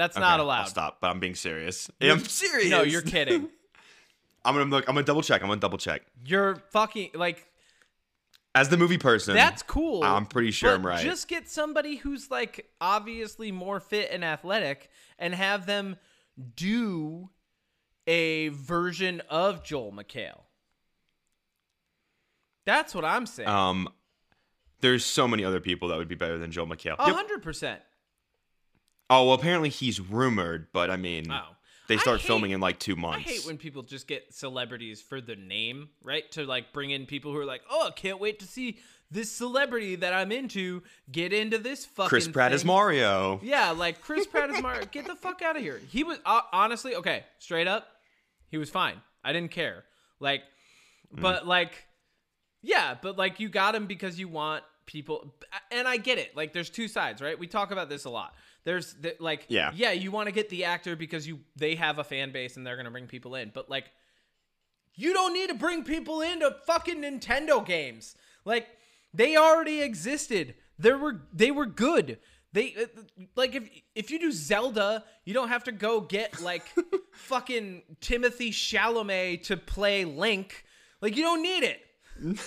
That's Okay, not I'll allowed. stop, but I'm being serious. I'm serious. No, you're kidding. I'm gonna look. I'm gonna double check. I'm gonna double check. You're fucking like As the movie person, that's cool. I'm pretty sure I'm right. Just get somebody who's like obviously more fit and athletic and have them do a version of Joel McHale. That's what I'm saying. um, there's so many other people that would be better than Joel McHale. A Yep. hundred percent. Oh well, apparently he's rumored, but I mean, Oh. they start hate- filming in like two months. I hate when people just get celebrities for the name, right? To like bring in people who are like, "Oh, I can't wait to see this celebrity that I'm into get into this fucking." Chris Pratt is. Mario. Yeah, like Chris Pratt is Mario. Get the fuck out of here. He was uh, honestly okay. Straight up, he was fine. I didn't care. Like, Mm. but like, yeah, but like you got him because you want people, and I get it. Like, there's two sides, right? We talk about this a lot. There's the, like, Yeah. yeah, you want to get the actor because you they have a fan base and they're gonna bring people in, but like, you don't need to bring people into fucking Nintendo games. Like they already existed. They were they were good. They uh, like if if you do Zelda, you don't have to go get like fucking Timothée Chalamet to play Link. Like you don't need it.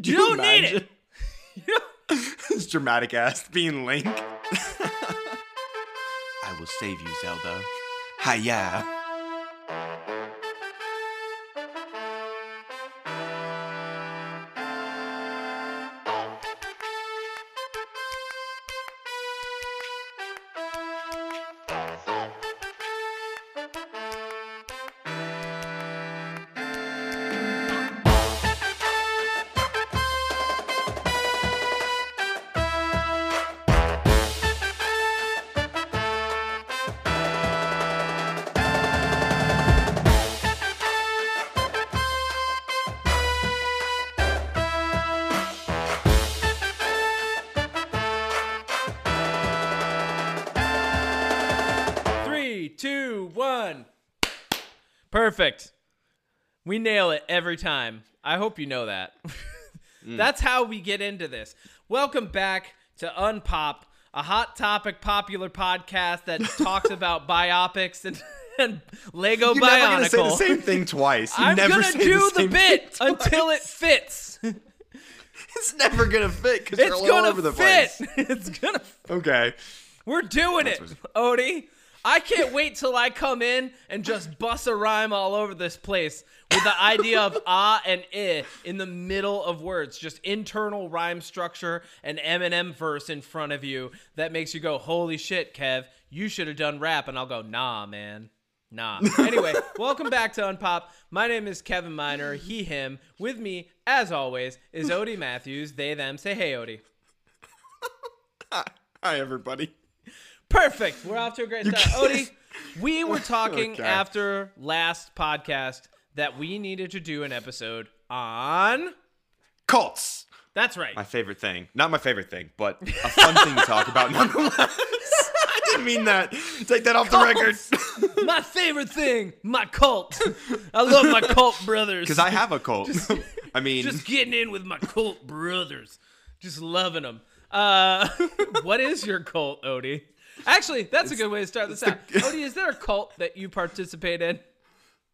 Do You don't need it. You don't- His dramatic ass being Link. Will save you, Zelda. Hiya. We nail it every time. I hope you know that. Mm. That's how we get into this. Welcome back to Unpop, a hot topic popular podcast that talks about biopics and, and Lego You're never Bionicle. say the same thing twice. You I'm never gonna do the, same bit until it fits. It's never gonna fit because It's all gonna over the fit. place. It's gonna fit Okay. We're doing it, Odie. I can't wait till I come in and just bust a rhyme all over this place with the idea of ah and eh in the middle of words, just internal rhyme structure and Eminem verse in front of you that makes you go, "Holy shit, Kev, you should have done rap." And I'll go, "Nah, man." Nah. Anyway, welcome back to Unpop. My name is Kevin Miner, he, him. With me, as always, is Odie Matthews. They, them. Say hey, Odie. Hi, everybody. Perfect. We're off to a great start. Odie, we were talking Okay. after last podcast that we needed to do an episode on. Cults. That's right. My favorite thing. Not my favorite thing, but a fun thing to talk about nonetheless. I didn't mean that. Take that off the record. my favorite thing, my cult. I love my cult brothers. Because I have a cult. I mean, just getting in with my cult brothers, just loving them. Uh, what is your cult, Odie? Actually, that's a good way to start this out. Odie, is there a cult that you participate in?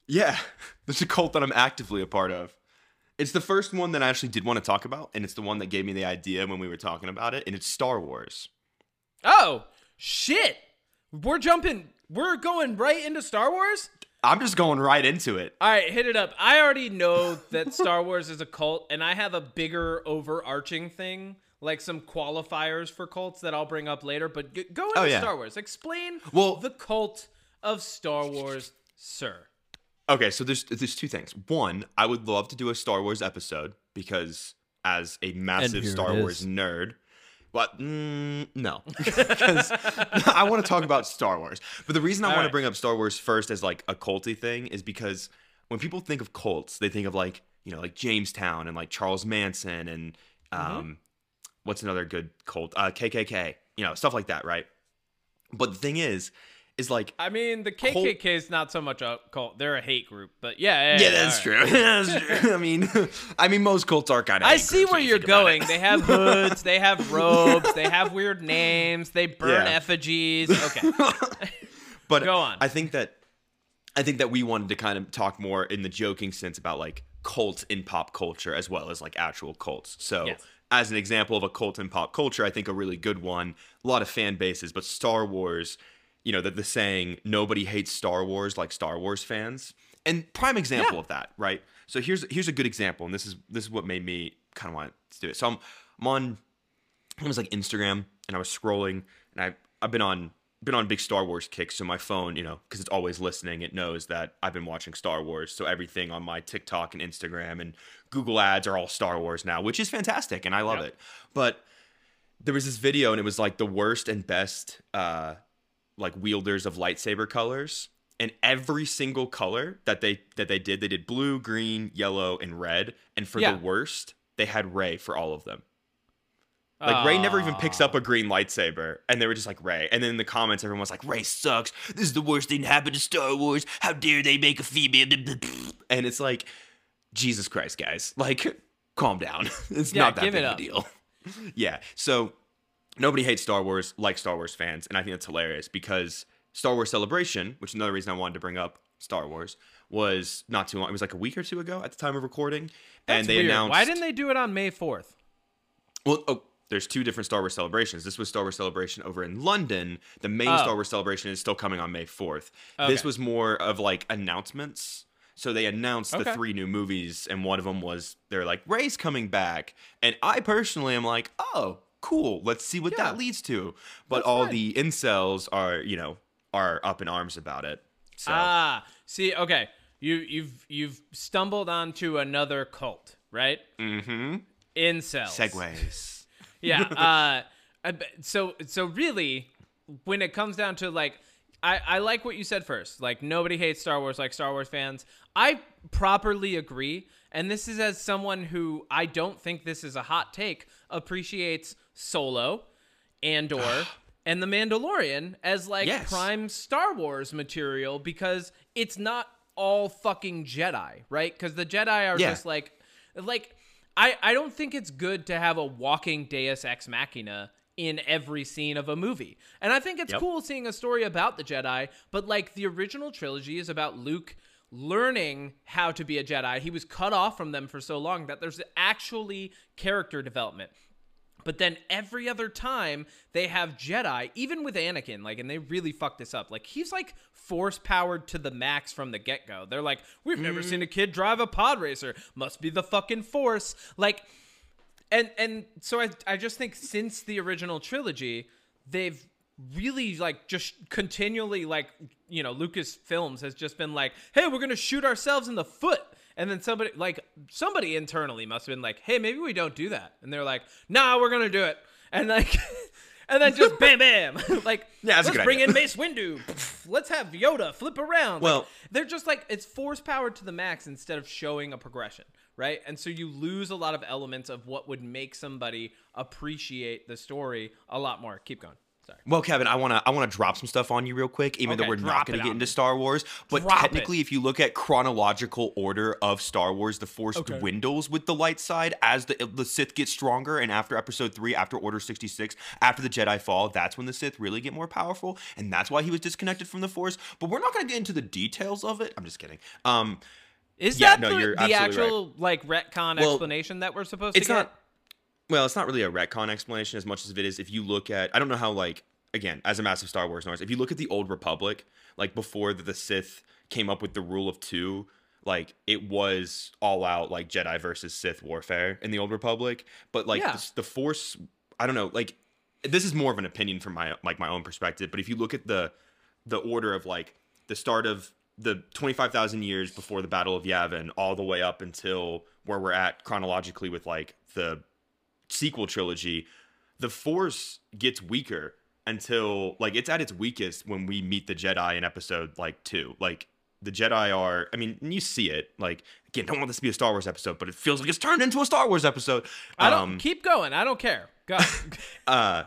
yeah, there's a cult that I'm actively a part of. It's the first one that I actually did want to talk about, and it's the one that gave me the idea when we were talking about it, and it's Star Wars. Oh, shit. We're jumping. We're going right into Star Wars? I'm just going right into it. All right, hit it up. I already know that Star Wars is a cult, and I have a bigger overarching thing, like some qualifiers for cults that I'll bring up later. But g- go into Oh, yeah. Star Wars. Explain Well- the cult of Star Wars, sir. Okay, so there's there's two things. One, I would love to do a Star Wars episode because as a massive Star Wars nerd, but mm, no, because I want to talk about Star Wars. But the reason I All want right. to bring up Star Wars first as like a culty thing is because when people think of cults, they think of like you know like Jamestown and like Charles Manson and um, Mm-hmm. What's another good cult? Uh, KKK, you know stuff like that, right? But the thing is, is like I mean, the KKK is not so much a cult; they're a hate group. But yeah, yeah, yeah, that's right. true. that's true. I mean, I mean, most cults are kind of. I see where you're going. They have hoods, they have robes, they have weird names, they burn Yeah. effigies. Okay, but Go on. I think that I think that we wanted to kind of talk more in the joking sense about like cults in pop culture as well as like actual cults. So Yes. As an example of a cult in pop culture, I think a really good one, a lot of fan bases, but Star Wars, you know, the, the saying nobody hates Star Wars like Star Wars fans. And prime example Yeah. of that, right? So here's here's a good example, and this is this is what made me kind of want to do it. So I'm I'm on it was like Instagram, and I was scrolling, and I I've been on been on big Star Wars kicks, so my phone, you know, because it's always listening, it knows that I've been watching Star Wars. So everything on my TikTok and Instagram and Google ads are all Star Wars now, which is fantastic, and I love Yep. it. But there was this video, and it was like the worst and best, uh, like wielders of lightsaber colors. And every single color that they that they did, they did blue, green, yellow, and red. And for Yeah. the worst, they had Rey for all of them. Like Rey never even ah. picks up a green lightsaber, and they were just like Rey. And then in the comments, everyone was like, "Rey sucks. This is the worst thing to happen to Star Wars. How dare they make a female?" And it's like, Jesus Christ, guys! Like, calm down. It's Yeah, not that big a deal. yeah. So nobody hates Star Wars like Star Wars fans, and I think that's hilarious because Star Wars Celebration, which is another reason I wanted to bring up Star Wars, was not too long. It was like a week or two ago at the time of recording, That's and they weird. announced. Why didn't they do it on May fourth? Well, oh, there's two different Star Wars celebrations. This was Star Wars Celebration over in London. The main Oh. Star Wars Celebration is still coming on May 4th. This was more of like announcements. So they announced the three new movies, and one of them was they're like Rey's coming back, and I personally am like, oh, cool. Let's see what Yeah. that leads to. But That's all the incels are, you know, are up in arms about it. So Ah, see, okay, you you've you've stumbled onto another cult, right? mm-hmm. Incels. segues. Yeah. Uh, so so really, when it comes down to like, I I like what you said first. Like nobody hates Star Wars like Star Wars fans. I properly agree, and this is as someone who I don't think this is a hot take appreciates Solo, Andor. And the Mandalorian as like Yes. prime Star Wars material because it's not all fucking Jedi, right? Because the Jedi are Yeah. just like, like I I don't think it's good to have a walking Deus ex machina in every scene of a movie. And I think it's Yep. cool seeing a story about the Jedi, but like the original trilogy is about Luke learning how to be a Jedi. He was cut off from them for so long that there's actually character development. But then every other time they have Jedi, even with Anakin, like, and they really fucked this up. Like, he's like force powered to the max from the get go. They're like, we've never seen a mm-hmm. kid drive a pod racer. Must be the fucking force. Like, and and so I I just think since the original trilogy, they've really like just continually like you know Lucas Films has just been like, hey, we're gonna shoot ourselves in the foot. And then somebody like somebody internally must have been like, hey, maybe we don't do that. And they're like, nah, we're gonna do it. And like and then just bam bam. like Yeah, let's bring idea. in Mace Windu. let's have Yoda flip around. Like, Well- they're just like it's force powered to the max instead of showing a progression, right? And so you lose a lot of elements of what would make somebody appreciate the story a lot more. Keep going. Sorry. Well, Kevin, I wanna I wanna drop some stuff on you real quick, even though we're not gonna get into. Star Wars. But Drop it. technically, if you look at chronological order of Star Wars, the Force Okay. dwindles with the light side as the the Sith gets stronger, and after Episode Three, after Order sixty six, after the Jedi fall, that's when the Sith really get more powerful, and that's why he was disconnected from the Force. But we're not gonna get into the details of it. I'm just kidding. Um, Is Yeah, that no, the, the actual like retcon Well, explanation that we're supposed to get? not well it's not really a retcon explanation as much as it is if you look at i don't know how like again as a massive star wars nerd if you look at the old republic like before the, the sith came up with the rule of two like it was all out like jedi versus sith warfare in the old republic but like Yeah. the, the force i don't know like this is more of an opinion from my like my own perspective but if you look at the the order of like the start of the 25,000 years before the Battle of Yavin all the way up until where we're at chronologically with like the sequel trilogy, the Force gets weaker until like it's at its weakest when we meet the Jedi in episode like 2. Like the Jedi are I mean, you see it. Like again, don't want this to be a Star Wars episode, but it feels like it's turned into a Star Wars episode. I don't Um, keep going. I don't care. Go. uh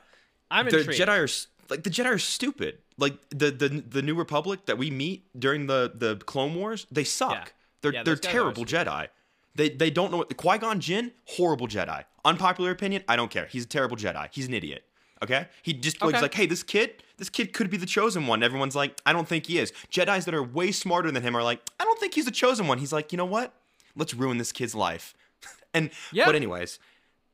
I'm the intrigued. Jedi are like the Jedi are stupid. Like the the the New Republic that we meet during the the Clone Wars, they suck. Yeah. They're yeah, they're terrible Jedi. They they don't know what the Qui Gon Jinn horrible Jedi. Unpopular opinion, I don't care. He's a terrible Jedi. He's an idiot. Okay, he just Okay. like, hey, this kid, this kid could be the chosen one. Everyone's like, I don't think he is. Jedi's that are way smarter than him are like, I don't think he's the chosen one. He's like, you know what? Let's ruin this kid's life. and Yeah. but anyways,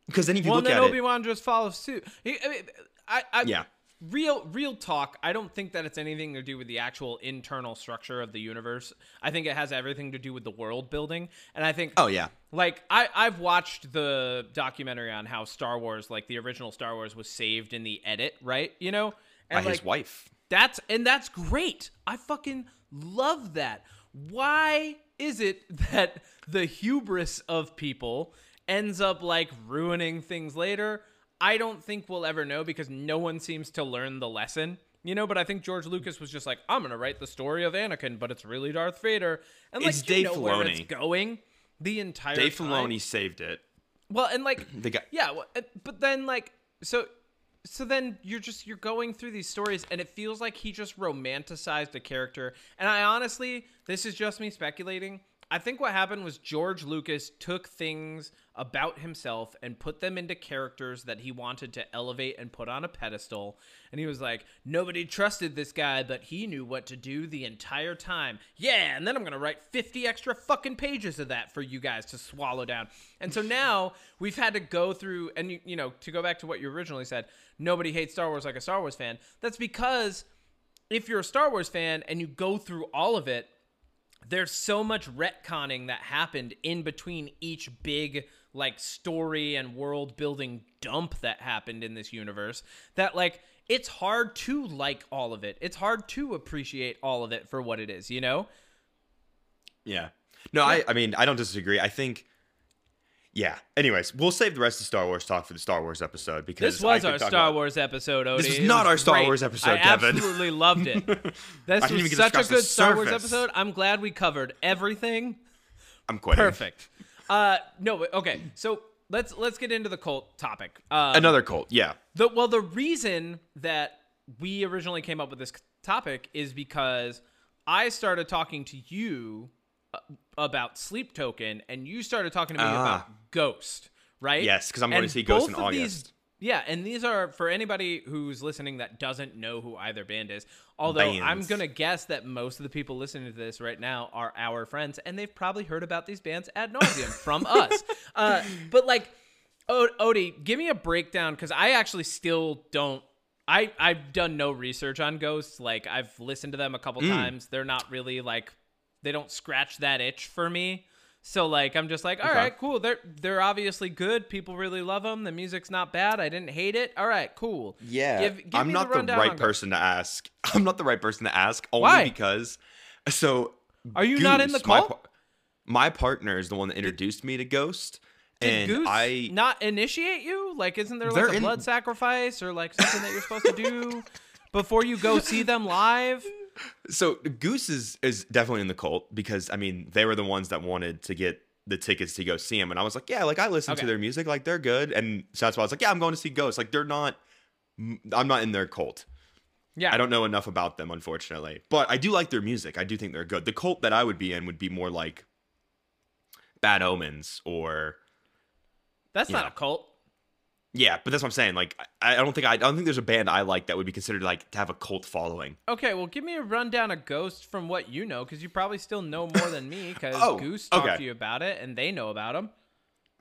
because then if you well, look then at Obi it, Wan just follows suit. He- I, mean, I, I, Yeah. Real, real talk. I don't think that it's anything to do with the actual internal structure of the universe. I think it has everything to do with the world building. And I think, oh yeah, like, I, I've watched the documentary on how Star Wars, like the original Star Wars, was saved in the edit, right? You know, by and his wife. that's and that's great. I fucking love that. Why is it that the hubris of people ends up like ruining things later? I don't think we'll ever know because no one seems to learn the lesson. You know, but I think George Lucas was just like, I'm gonna write the story of Anakin, but it's really Darth Vader. And like It's you Dave know where it's going the entire Dave time. Filoni saved it. Well, and like The guy. yeah, but then like so so then you're just you're going through these stories and it feels like he just romanticized a character. And I honestly, this is just me speculating. I think what happened was George Lucas took things about himself and put them into characters that he wanted to elevate and put on a pedestal. And he was like, nobody trusted this guy, but he knew what to do the entire time. Yeah, and then I'm going to write 50 extra fucking pages of that for you guys to swallow down. And so now we've had to go through, and you, you know, to go back to what you originally said, nobody hates Star Wars like a Star Wars fan. That's because if you're a Star Wars fan and you go through all of it, there's so much retconning that happened in between each big like story and world building dump that happened in this universe that like it's hard to like all of it. It's hard to appreciate all of it for what it is, you know? Yeah. No, I I mean I don't disagree. I think yeah. Anyways, we'll save the rest of Star Wars talk for the Star Wars episode because This was our Star about- Wars episode, Odie. This is not our Star great. Wars episode, I Kevin. absolutely loved it. This was such a good Star Wars episode. I'm glad we covered everything. I'm quitting. Perfect. Uh, no, okay. So let's let's get into the cult topic. Um, Another cult. Yeah. The well, the reason that we originally came up with this topic is because I started talking to you uh, about Sleep Token, and you started talking to me Ah. about Ghost, right? Yes, because I'm going to And see Ghost in of these- yeah, and these are for anybody who's listening that doesn't know who either band is. Although I'm gonna guess that most of the people listening to this right now are our friends, and they've probably heard about these bands ad nauseum from us. Uh, but like, o- Odie, give me a breakdown because I actually still don't. I I've done no research on Ghosts. Like I've listened to them a couple times. They're not really like they don't scratch that itch for me. So like I'm just like, all right, Okay. cool. They're they're obviously good. People really love them. The music's not bad. I didn't hate it. All right, cool. Yeah. Give- give I'm me not the, rundown right person to ask. I'm not the right person to ask only Why? because so Are you not in the Goose, my My, partner is the one that introduced me to Ghost. Did and Goose I not initiate you? Like, isn't there like a in- blood sacrifice or like something that you're supposed to do before you go see them live? So Goose is is definitely in the cult because I mean they were the ones that wanted to get the tickets to go see him, and I was like, yeah, like I listen Okay. to their music, like they're good, and so that's why I was like, yeah, I'm going to see Ghost. Like they're not, I'm not in their cult. Yeah, I don't know enough about them, unfortunately, but I do like their music. I do think they're good. The cult that I would be in would be more like Bad Omens or That's not Yeah. a cult. Yeah, but that's what I'm saying. Like I, I don't think I, I don't think there's a band I like that would be considered like to have a cult following. Okay, well, give me a rundown of Ghost from what you know, because you probably still know more than me, because Oh, Goose talked okay. to you about it, and they know about them.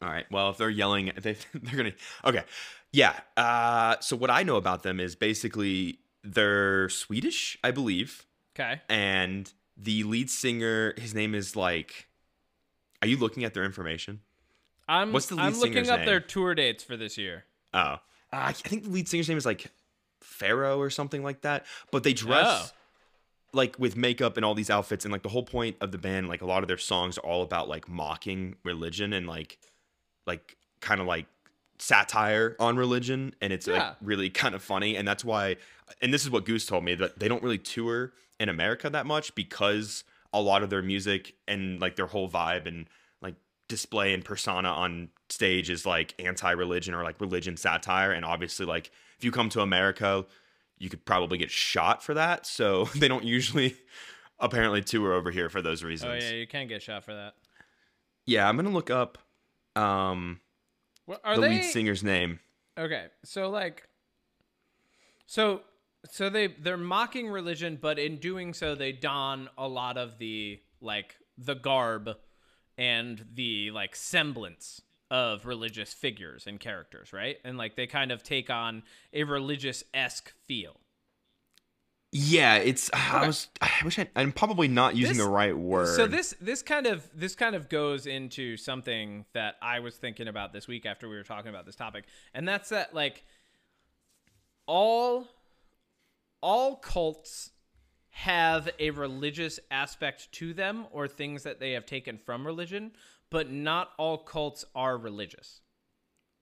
All right. Well, if they're yelling, they they're gonna. Okay. Yeah. Uh, so what I know about them is basically they're Swedish, I believe, Okay. and the lead singer, his name is like. Are you looking at their information? I'm, What's the lead I'm looking up name? their tour dates for this year. Oh, uh, I think the lead singer's name is like Pharaoh or something like that. But they dress Oh. like with makeup and all these outfits, and like the whole point of the band, like a lot of their songs are all about like mocking religion and like, like kind of like satire on religion, and it's Yeah. like really kind of funny, and that's why. And this is what Goose told me that they don't really tour in America that much because a lot of their music and like their whole vibe and display and persona on stage is like anti-religion or like religion satire and obviously like if you come to america you could probably get shot for that. So they don't usually apparently tour over here for those reasons. Oh yeah, you can get shot for that. Yeah, I'm gonna look up um Well, the they lead singer's name. okay? So like, so so they they're mocking religion, but in doing so, they don a lot of the like the garb and the like semblance of religious figures and characters, right? And like they kind of take on a religious esque feel. Yeah, it's I was I wish I, I'm probably not using This- the right word. So this this kind of this kind of goes into something that I was thinking about this week after we were talking about this topic, and that's that like all all cults have a religious aspect to them or things that they have taken from religion, but not all cults are religious.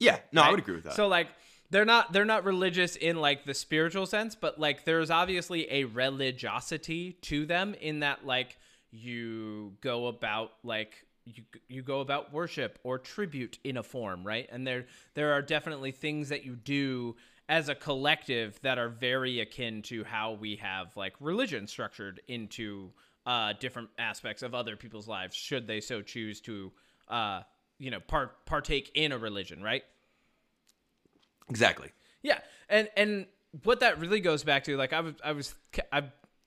yeah, no, I would agree with that. So like they're not they're not religious in like the spiritual sense, but like there's obviously a religiosity to them in that like you go about like you you go about worship or tribute in a form, right? And there there are definitely things that you do as a collective that are very akin to how we have like religion structured into uh different aspects of other people's lives should they so choose to uh you know part partake in a religion, right? exactly. Yeah, and and what that really goes back to, like I was, I was, I,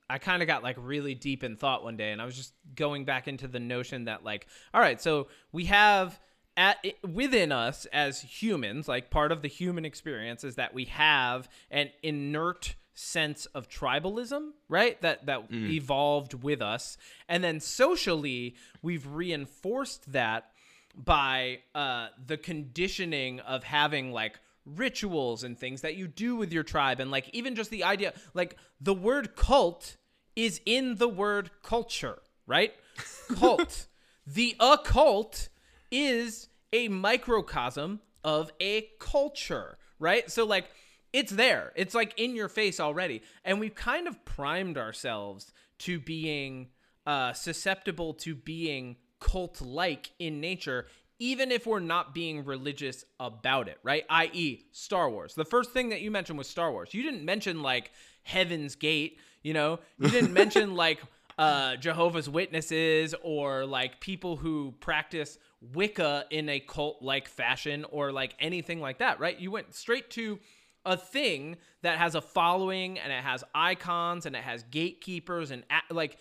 I kind of got like really deep in thought one day, and I was just going back into the notion that like, all right, so we have at within us as humans, like part of the human experience is that we have an inert sense of tribalism, right? That that evolved with us, and then socially we've reinforced that by uh, the conditioning of having like rituals and things that you do with your tribe and like even just the idea like the word cult is in the word culture right? Cult. The occult is a microcosm of a culture right so like it's there it's like in your face already and we've kind of primed ourselves to being uh, susceptible to being cult like in nature, even if we're not being religious about it, right? I.e., Star Wars. The first thing that you mentioned was Star Wars. You didn't mention like Heaven's Gate, you know? You didn't mention like uh, Jehovah's Witnesses or like people who practice Wicca in a cult like fashion or like anything like that, right? You went straight to a thing that has a following and it has icons and it has gatekeepers and like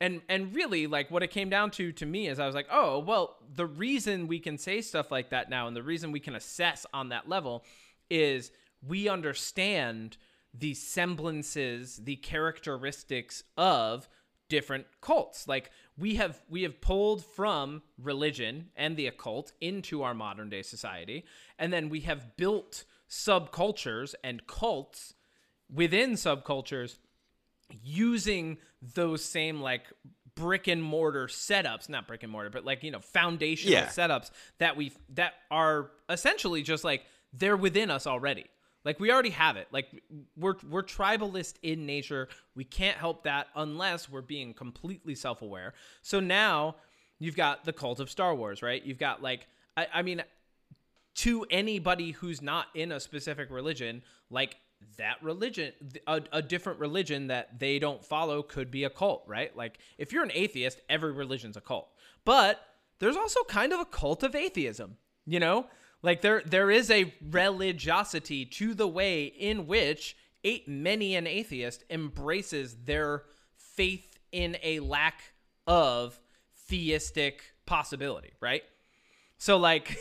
and and really like what it came down to to me is I was like, "Oh, well, the reason we can say stuff like that now and the reason we can assess on that level is we understand the semblances, the characteristics of different cults. Like we have we have pulled from religion and the occult into our modern day society, and then we have built subcultures and cults within subcultures using those same like brick and mortar setups not brick and mortar but like you know foundational Yeah. setups that we that are essentially just like they're within us already like we already have it like we're we're tribalist in nature we can't help that unless we're being completely self-aware so now you've got the cult of star wars right you've got like i, I mean to anybody who's not in a specific religion, like that religion, a, a different religion that they don't follow could be a cult, right? Like if you're an atheist, every religion's a cult. But there's also kind of a cult of atheism, you know? Like there there is a religiosity to the way in which a, many an atheist embraces their faith in a lack of theistic possibility, right? So like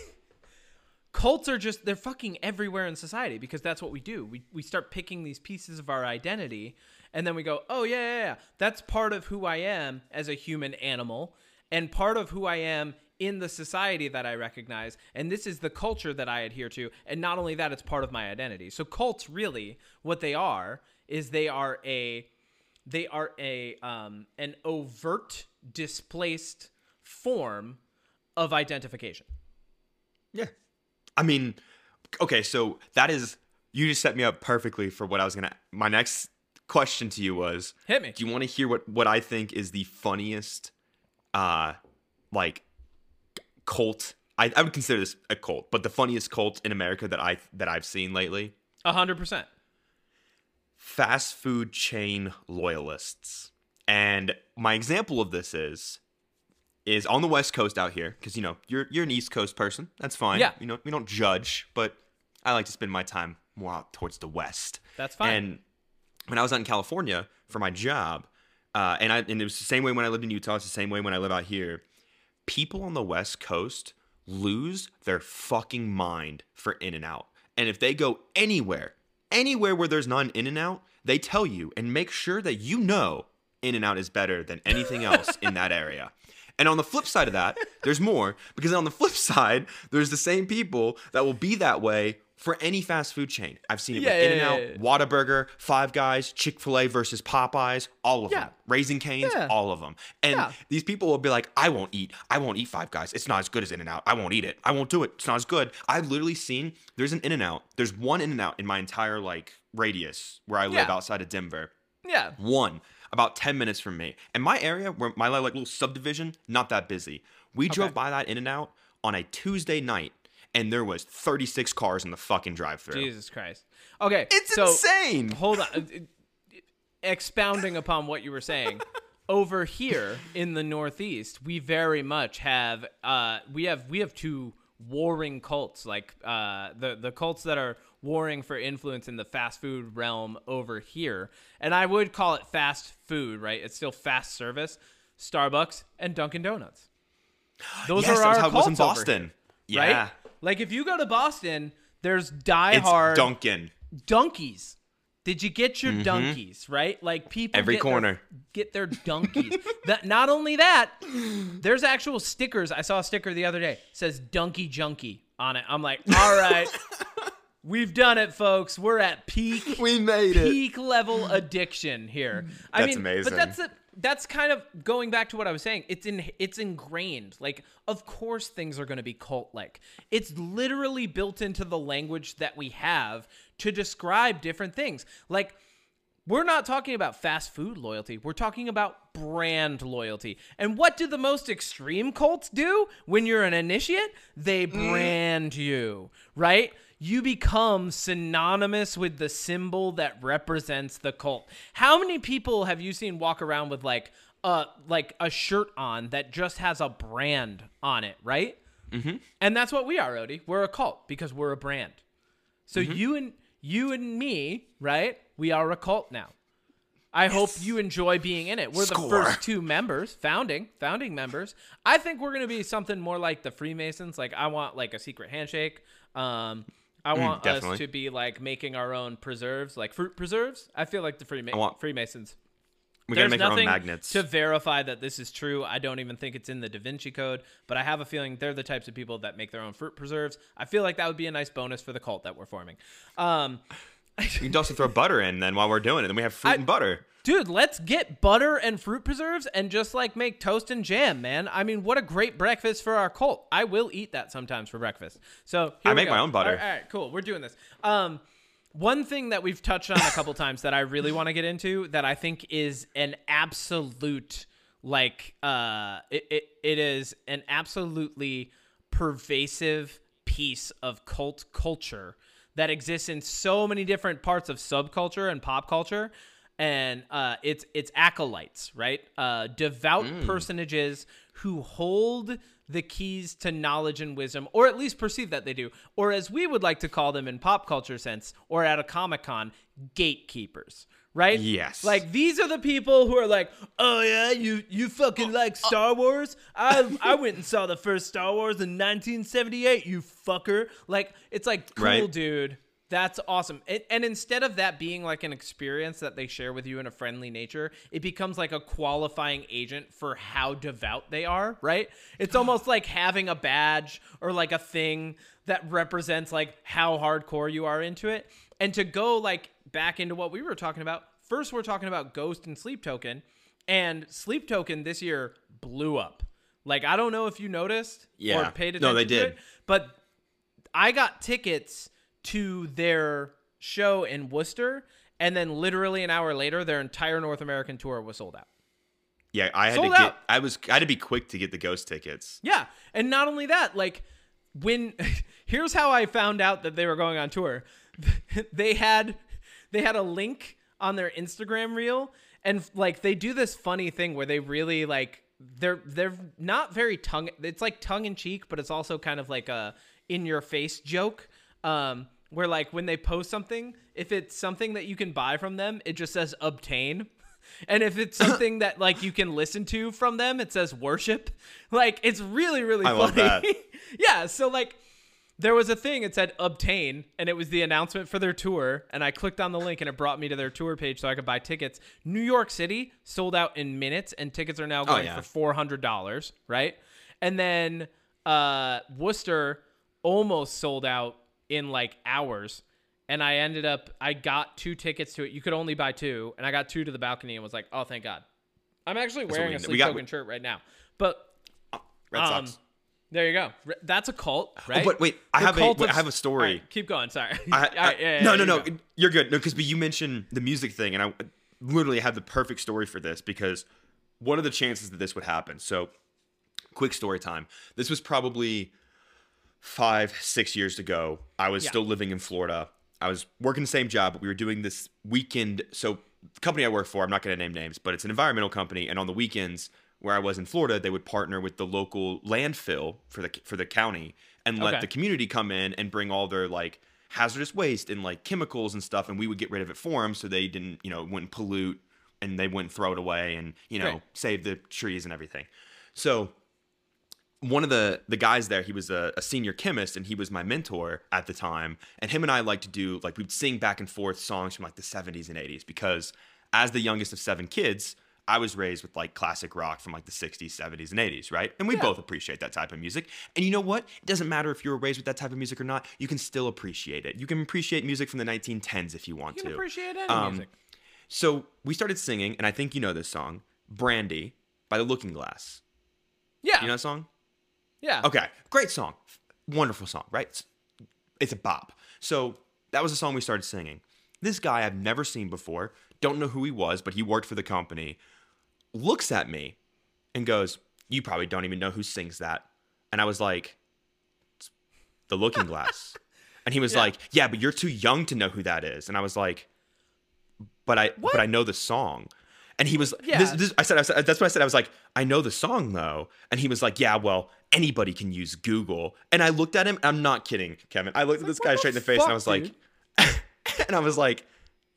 cults are just they're fucking everywhere in society because that's what we do. We we start picking these pieces of our identity and then we go, "Oh yeah, yeah, yeah. That's part of who I am as a human animal and part of who I am in the society that I recognize and this is the culture that I adhere to and not only that it's part of my identity." So cults really what they are is they are a they are a um an overt displaced form of identification. Yeah. I mean, okay, so that is you just set me up perfectly for what I was gonna. My next question to you was, Hit me. do you want to hear what what I think is the funniest, uh, like cult? I, I would consider this a cult, but the funniest cult in America that I that I've seen lately. A hundred percent. fast food chain loyalists. And my example of this is is on the West Coast out here because you know you're you're an East Coast person. That's fine. Yeah. You know we don't judge, but I like to spend my time more out towards the West. That's fine. And when I was out in California for my job, uh, and I and it was the same way when I lived in Utah. It's the same way when I live out here. People on the West Coast lose their fucking mind for In and Out, and if they go anywhere, anywhere where there's not an In and Out, they tell you and make sure that you know In and Out is better than anything else in that area. And on the flip side of that, there's more because on the flip side, there's the same people that will be that way for any fast food chain. I've seen it Yeah, with yeah, In and Out, yeah. Whataburger, Five Guys, Chick-fil-A versus Popeyes, all of them. Raising Cane's, all of them. And these people will be like, "I won't eat. I won't eat Five Guys. It's not as good as In and Out. I won't eat it. I won't do it. It's not as good." I've literally seen there's an In and Out. There's one In and Out in my entire like radius where I live outside of Denver yeah. one about 10 minutes from me and my area where my like little subdivision not that busy we drove by that in and out on a tuesday night and there was 36 cars in the fucking drive-through Jesus Christ. Okay. it's so, insane Hold on. Expounding upon what you were saying. Over here in the Northeast, we very much have uh we have we have two warring cults like uh the the cults that are warring for influence in the fast food realm over here. And I would call it fast food, right? It's still fast service. Starbucks and Dunkin' Donuts. Those yes are our was in cults over boston here, yeah right? Like if you go to Boston, there's it's diehard dunkin donkeys. Did you get your donkeys right? Like people Mm-hmm. Every get their- corner. get their donkeys. that not only that, there's actual stickers. I saw a sticker the other day says "Donkey Junkie" on it. I'm like, all right, we've done it, folks. We're at peak we made it peak level addiction here. I That's mean, amazing. But that's a, that's kind of going back to what I was saying. It's in it's ingrained. Like, of course, things are going to be cult like. It's literally built into the language that we have to describe different things. Like. We're not talking about fast food loyalty. We're talking about brand loyalty. And what do the most extreme cults do when you're an initiate? They mm. brand you, right? You become synonymous with the symbol that represents the cult. How many people have you seen walk around with like a like a shirt on that just has a brand on it, right? Mm-hmm. And that's what we are, Odie. We're a cult because we're a brand. So you and you and me, right? We are a cult now. I hope you enjoy being in it. We're the first two members, founding, founding members. I think we're gonna be something more like the Freemasons. Like I want like a secret handshake. Um, I want us to be like making our own preserves, like fruit preserves. I feel like the Freema- I want- Freemasons. we gotta There's make our own magnets to verify that this is true. I don't even think it's in the Da Vinci Code, but I have a feeling they're the types of people that make their own fruit preserves. I feel like that would be a nice bonus for the cult that we're forming. Um, you can also throw butter in then while we're doing it and we have fruit I- and butter dude, let's get butter and fruit preserves and just like make toast and jam, man. I mean, what a great breakfast for our cult. I will eat that sometimes for breakfast. So I make go. my own butter. All right, all right, cool. We're doing this. Um, one thing that we've touched on a couple times that I really want to get into that I think is an absolute like uh it, it, it is an absolutely pervasive piece of cult culture that exists in so many different parts of subculture and pop culture and uh, it's it's acolytes, right? Uh, devout personages who hold the keys to knowledge and wisdom, or at least perceive that they do, or as we would like to call them in pop culture sense, or at a comic con, gatekeepers, right? Yes. Like these are the people who are like, oh yeah, you you fucking oh, like oh. Star Wars? I I went and saw the first Star Wars in 1978. You fucker! Like it's like cool, Right. dude. That's awesome. And, and instead of that being like an experience that they share with you in a friendly nature, it becomes like a qualifying agent for how devout they are, right? It's almost like having a badge or like a thing that represents like how hardcore you are into it. And to go like back into what we were talking about, first we're talking about Ghost and Sleep Token, and Sleep Token this year blew up. Like I don't know if you noticed Yeah. or paid No, attention they to did. it, but I got tickets to their show in Worcester, and then literally an hour later, their entire North American tour was sold out. yeah i had Sold to get i was i had to be quick to get the ghost tickets Yeah, and not only that, like when here's how I found out that they were going on tour. they had they had a link on their Instagram reel, and like they do this funny thing where they really like they're they're not very tongue. It's like tongue in cheek, but it's also kind of like a in your face joke. Um, where like when they post something, if it's something that you can buy from them, it just says obtain. And if it's something that like you can listen to from them, it says worship. Like it's really really I funny. love that. yeah, so like there was a thing it said obtain and it was the announcement for their tour and I clicked on the link and it brought me to their tour page so I could buy tickets. New York City sold out in minutes and tickets are now going yeah. for $400, right? And then uh Worcester almost sold out in like hours and I ended up I got two tickets to it. You could only buy two, and I got two to the balcony and was like, "Oh, thank God." I'm actually wearing we- a sleep token shirt right now. But Red um, Sox. There you go. That's a cult, oh, right? Oh, but wait, I The have a- wait, I have a story. Right, keep going. Sorry. I, All right, I- yeah, yeah, no, no, no. go. You're good. No, because you mentioned the music thing, and I literally had the perfect story for this because what are the chances that this would happen? So, quick story time. This was probably five, six years ago. I was Yeah. still living in Florida. I was working the same job, but we were doing this weekend. So, the company I work for, I'm not going to name names, but it's an environmental company, and on the weekends where I was in Florida, they would partner with the local landfill for the for the county and let Okay. the community come in and bring all their like hazardous waste and like chemicals and stuff, and we would get rid of it for them so they didn't, you know, wouldn't pollute and they wouldn't throw it away and you know Right. save the trees and everything. So one of the the guys there, he was a, a senior chemist and he was my mentor at the time. And him and I like to do like we'd sing back and forth songs from like the 70s and 80s because as the youngest of seven kids, I was raised with like classic rock from like the 60s, 70s, and 80s, right? And we Yeah. both appreciate that type of music. And you know what? It doesn't matter if you were raised with that type of music or not. You can still appreciate it. You can appreciate music from the 1910s if you want to. You can to. appreciate any Um, music. So we started singing, and I think you know this song, "Brandy" by the Looking Glass. Yeah. You know that song? yeah. Okay, great song, wonderful song, right? It's, it's a bop. So that was the song we started singing. This guy I've never seen before, don't know who he was, but he worked for the company. Looks at me and goes, "You probably don't even know who sings that." And I was like, "It's "The Looking Glass." and he was Yeah. like, "Yeah, but you're too young to know who that is." And I was like, "But I, What? but I know the song." And he was, Yeah. this, this, I said, I said, that's what I said. I was like, I know the song though. And he was like, yeah, well, anybody can use Google. And I looked at him. I'm not kidding, Kevin. I looked at this guy straight in the face and I was like, and I was like,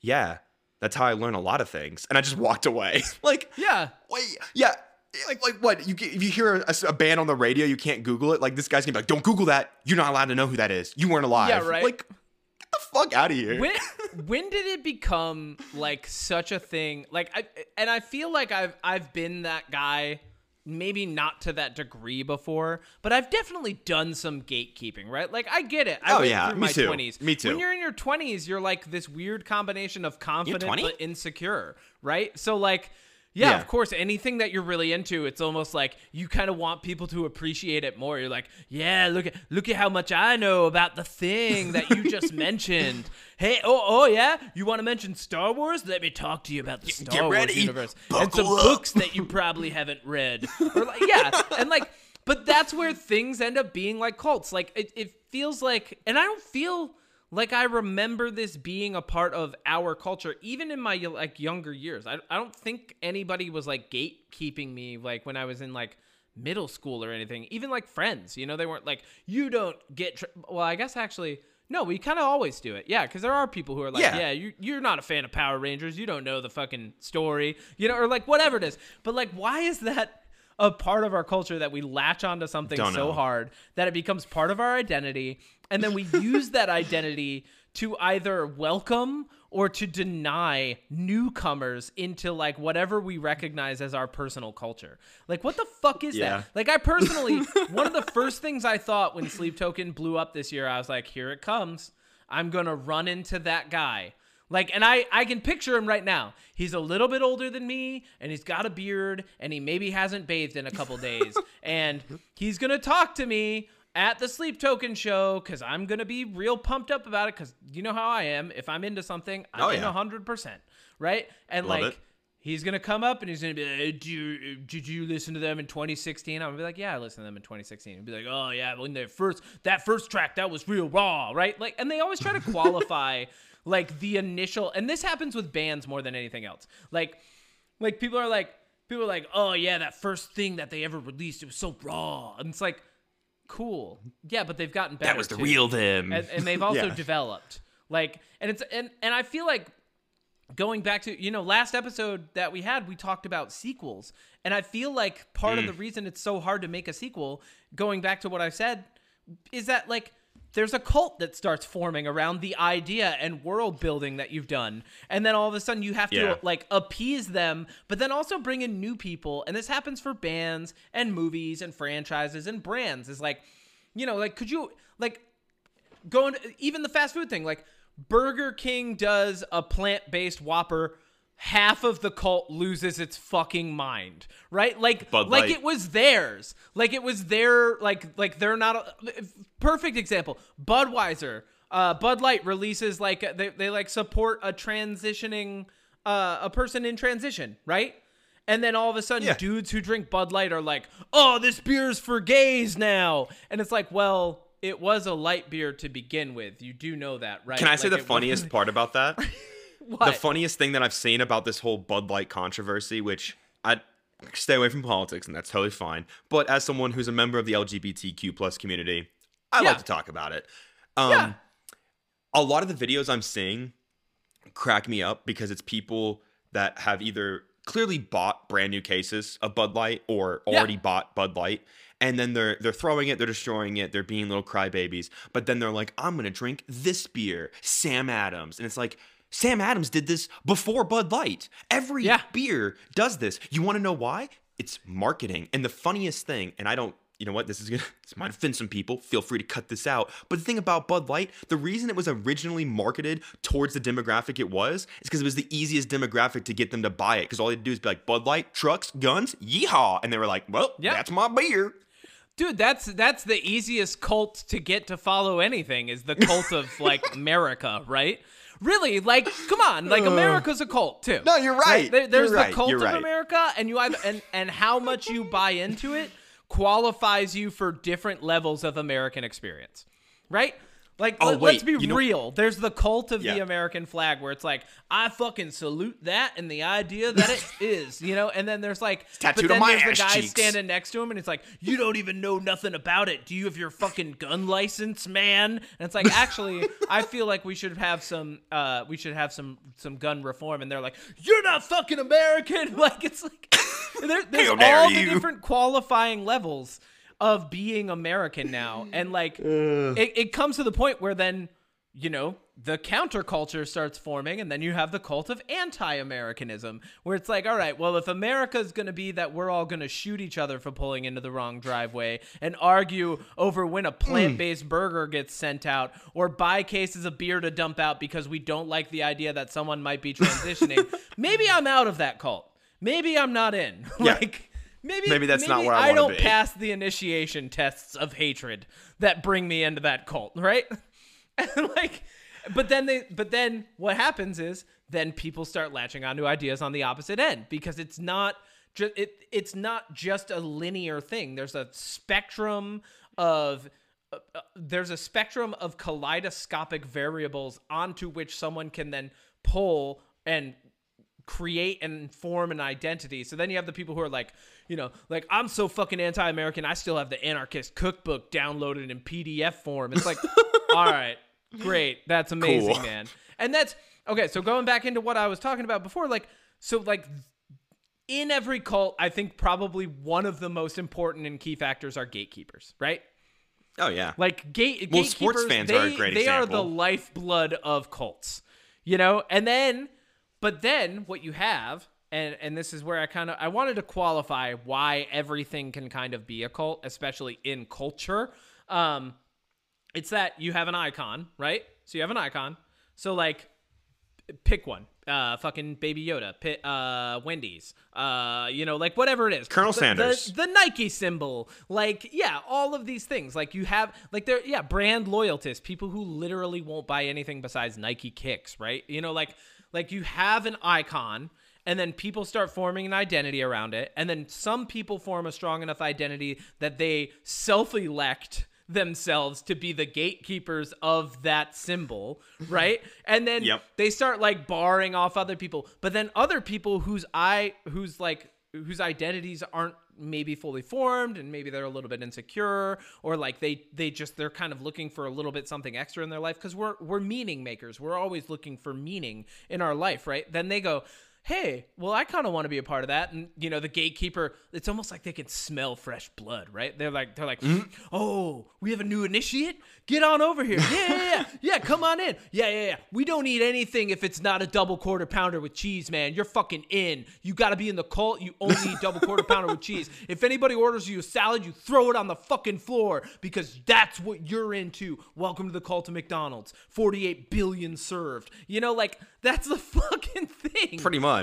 yeah, that's how I learn a lot of things. And I just walked away. like, Yeah. wait, yeah. Like, like what? You if you hear a, a band on the radio, you can't Google it. Like this guy's gonna be like, "Don't Google that. You're not allowed to know who that is. You weren't alive." Yeah, right. Like, get the fuck out of here. when when did it become like such a thing like I and I feel like I've I've been that guy maybe not to that degree before but I've definitely done some gatekeeping right? Like I get it. I Oh, yeah, me my too. 20s Me too. when you're in your 20s you're like this weird combination of confident but insecure right? So like yeah, Yeah. of course. Anything that you're really into, it's almost like you kind of want people to appreciate it more. You're like, yeah, look at look at how much I know about the thing that you just mentioned. Hey, oh, oh yeah, you want to mention Star Wars? Let me talk to you about the Star Wars ready. universe and some up. books that you probably haven't read. Or like, yeah, and like, but that's where things end up being like cults. Like, it, it feels like, and I don't feel like I remember this being a part of our culture, even in my like younger years. I, I don't think anybody was like gatekeeping me like when I was in like middle school or anything. Even like friends, you know, they weren't like you don't get. Well, I guess actually. No, we kind of always do it. Yeah, because there are people who are like, Yeah. yeah, you, you're not a fan of Power Rangers. You don't know the fucking story, you know, or like whatever it is. But like, why is that a part of our culture that we latch onto something Don't so know. hard that it becomes part of our identity and then we use that identity to either welcome or to deny newcomers into like whatever we recognize as our personal culture. Like what the fuck is Yeah. that? Like I personally one of the first things I thought when Sleep Token blew up this year, I was like, here it comes. I'm going to run into that guy. Like, and I, I can picture him right now. He's a little bit older than me, and he's got a beard, and he maybe hasn't bathed in a couple days. and he's going to talk to me at the Sleep Token show because I'm going to be real pumped up about it because you know how I am. If I'm into something, I'm Oh, in yeah. 100%. Right? And Love like, it. He's gonna come up and he's gonna be like, "Do you, did you listen to them in 2016?" I'm gonna be like, "Yeah, I listened to them in 2016." He'd be like, "Oh yeah, when they first that first track that was real raw, right?" Like, and they always try to qualify like the initial and this happens with bands more than anything else. Like like people are like people are like, "Oh yeah, that first thing that they ever released, it was so raw." And it's like cool. Yeah, but they've gotten better. That was the too. real them. And, and they've also Yeah. developed. Like and it's and and I feel like going back to you know last episode that we had we talked about sequels and i feel like part of Mm. the reason it's so hard to make a sequel going back to what i said is that like there's a cult that starts forming around the idea and world building that you've done. And then all of a sudden you have to Yeah. like appease them but then also bring in new people. And this happens for bands and movies and franchises and brands. Is like you know like could you like going even the fast food thing like burger king does a plant-based whopper half of the cult loses its fucking mind right like Bud like Light. it was theirs like it was their like like they're not a, perfect example budweiser uh bud light releases like they, they like support a transitioning uh a person in transition right and then all of a sudden, Yeah. dudes who drink Bud Light are like, "Oh, this beer's for gays now," and it's like, well, it was a light beer to begin with. You do know that, right? Can I say Like, the funniest part about that? The funniest thing that I've seen about this whole Bud Light controversy, which I stay away from politics, and that's totally fine. But as someone who's a member of the LGBTQ plus community, I Yeah. like to talk about it. Um, Yeah. A lot of the videos I'm seeing crack me up because it's people that have either clearly bought brand new cases of Bud Light or Yeah. already bought Bud Light. And then they're they're throwing it, they're destroying it, they're being little crybabies. But then they're like, I'm gonna drink this beer, Sam Adams, and it's like Sam Adams did this before Bud Light. Every Yeah. beer does this. You want to know why? It's marketing. And the funniest thing, and I don't, you know what? This is gonna this might offend some people. Feel free to cut this out. But the thing about Bud Light, the reason it was originally marketed towards the demographic it was, is because it was the easiest demographic to get them to buy it. Because all they had to do is be like, Bud Light, trucks, guns, yeehaw, and they were like, well, Yeah. that's my beer. dude, that's that's the easiest cult to get to follow anything is the cult of like America, right? Really, like, come on, like uh. America's a cult too. No, you're right. There- there's You're the right. cult You're of right. America, and you either and and how much you buy into it qualifies you for different levels of American experience, right? Like, Oh, let, us be you know- real. There's the cult of the American flag, where it's like, I fucking salute that and the idea that it is, you know. And then there's like, tattooed but then on my there's the guy cheeks. standing next to him, and it's like, you don't even know nothing about it. Do you have your fucking gun license, man? And it's like, actually, I feel like we should have some, uh, we should have some some gun reform. And they're like, you're not fucking American. Like it's like, there, there's all the different qualifying levels of being American now, and like, it, it comes to the point where then. You know, the counterculture starts forming, and then you have the cult of anti Americanism, where it's like, all right, well, if America's going to be that we're all going to shoot each other for pulling into the wrong driveway and argue over when a hmm. plant based burger gets sent out or buy cases of beer to dump out because we don't like the idea that someone might be transitioning, maybe I'm out of that cult. Maybe I'm not in. Yeah. like, maybe, Maybe that's not where I I don't be. pass the initiation tests of hatred that bring me into that cult, right? And like, but then they, but then what happens is then people start latching onto ideas on the opposite end because it's not just it, it's not just a linear thing. There's a spectrum of uh, uh, there's a spectrum of kaleidoscopic variables onto which someone can then pull and create and form an identity. So then you have the people who are like, you know, like I'm so fucking anti-American, I still have the anarchist cookbook downloaded in PDF form. It's like, all right, great, that's amazing, Cool. man. And that's okay. So going back into what I was talking about before, like, so like in every cult, I think probably one of the most important and key factors are gatekeepers, right? Oh yeah. Like gate Well, gatekeepers, sports fans they, are a great they are the lifeblood of cults, you know. And then, but then what you have, and and this is where I kind of I wanted to qualify why everything can kind of be a cult, especially in culture. Um, it's that you have an icon, right? So you have an icon. So like pick one. Uh, fucking Baby Yoda, Pi uh, Wendy's, uh, you know, like whatever it is. Colonel The- Sanders. the, the Nike symbol, like yeah, all of these things. Like you have, like they're yeah, brand loyalists, people who literally won't buy anything besides Nike kicks, right? You know, like like you have an icon. And then people start forming an identity around it. And then some people form a strong enough identity that they self elect themselves to be the gatekeepers of that symbol, right? And then Yep. they start like barring off other people, but then other people whose I whose like whose identities aren't maybe fully formed and maybe they're a little bit insecure or like they they just they're kind of looking for a little bit something extra in their life because we're we're meaning makers we're always looking for meaning in our life right then they go hey well i kind of want to be a part of that. And you know the gatekeeper it's almost like they can smell fresh blood right? They're like they're like mm-hmm. oh we have a new initiate? Get on over here. Yeah yeah yeah. Yeah come on in. Yeah yeah yeah. We don't eat anything if it's not a double quarter pounder with cheese man. You're fucking in. You got to be in the cult. You only eat double quarter pounder with cheese. If anybody orders you a salad you throw it on the fucking floor because that's what you're into. Welcome to the cult of mcdonald's. 48 billion served. You know like that's the fucking thing. Pretty much.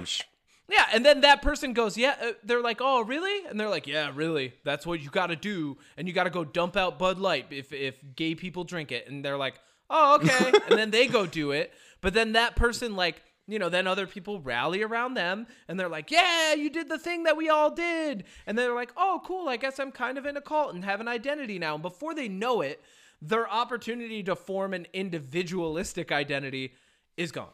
Yeah, and then that person goes, "Yeah." Uh, they're like, "Oh, really?" And they're like, "Yeah, really. That's what you got to do, and you got to go dump out Bud Light if if gay people drink it." And they're like, "Oh, okay." and then they go do it, but then that person like. You know, then other people rally around them and they're like, Yeah, you did the thing that we all did. And they're like, Oh, cool. I guess I'm kind of in a cult and have an identity now. And before they know it, their opportunity to form an individualistic identity is gone.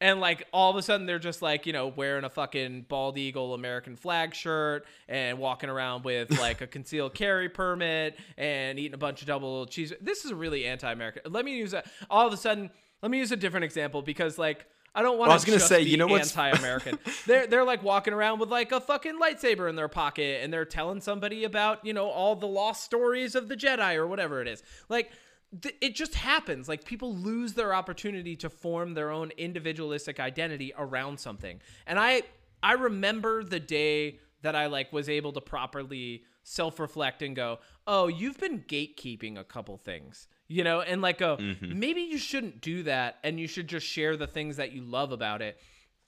And like all of a sudden they're just like, you know, wearing a fucking bald eagle American flag shirt and walking around with like a concealed carry permit and eating a bunch of double cheese. This is really anti-American. Let me use a All of a sudden, let me use a different example because like I don't want I to was gonna just say, be you know what's- anti-American. they're they're like walking around with like a fucking lightsaber in their pocket and they're telling somebody about, you know, all the lost stories of the Jedi or whatever it is. Like th- it just happens. Like people lose their opportunity to form their own individualistic identity around something. And I I remember the day that I like was able to properly self-reflect and go, "Oh, you've been gatekeeping a couple things." You know, and like go, mm-hmm. maybe you shouldn't do that and you should just share the things that you love about it.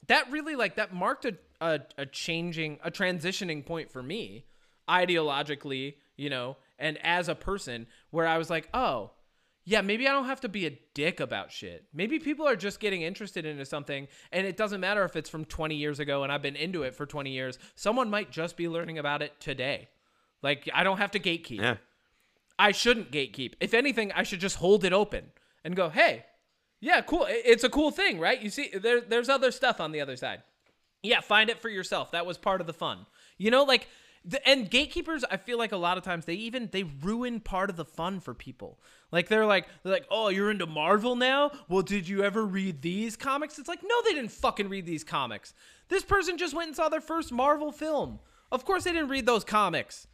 That really like that marked a a, a changing a transitioning point for me ideologically, you know, and as a person where I was like, "Oh, yeah, maybe I don't have to be a dick about shit. Maybe people are just getting interested into something and it doesn't matter if it's from 20 years ago and I've been into it for 20 years. Someone might just be learning about it today. Like I don't have to gatekeep. Yeah. I shouldn't gatekeep. If anything, I should just hold it open and go, "Hey, yeah, cool. It's a cool thing, right? You see there there's other stuff on the other side. Yeah, find it for yourself. That was part of the fun. You know, like the, and gatekeepers, I feel like a lot of times they even they ruin part of the fun for people. Like they're like they're like, "Oh, you're into Marvel now? Well, did you ever read these comics?" It's like, "No, they didn't fucking read these comics. This person just went and saw their first Marvel film. Of course they didn't read those comics."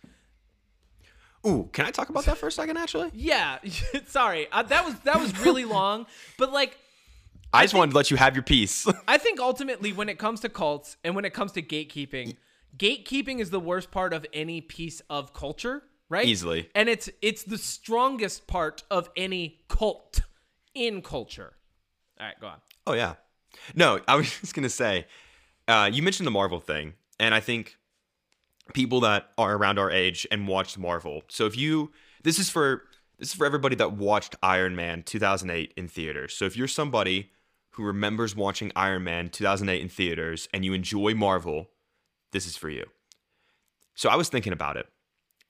Ooh, can I talk about that for a second? Actually, Yeah, sorry. Uh, that was that was really long, but like I just wanted to let you have your piece. I think ultimately, when it comes to cults and when it comes to gatekeeping, gatekeeping is the worst part of any piece of culture, right? Easily. and it's it's the strongest part of any cult in culture. All right, go on. Oh yeah. No, I was just gonna say, uh, you mentioned the Marvel thing, and I think people that are around our age and watched Marvel. So if you, this is for this is for everybody that watched Iron Man 2008 in theaters. So if you're somebody who remembers watching Iron Man 2008 in theaters and you enjoy Marvel, this is for you. So I was thinking about it,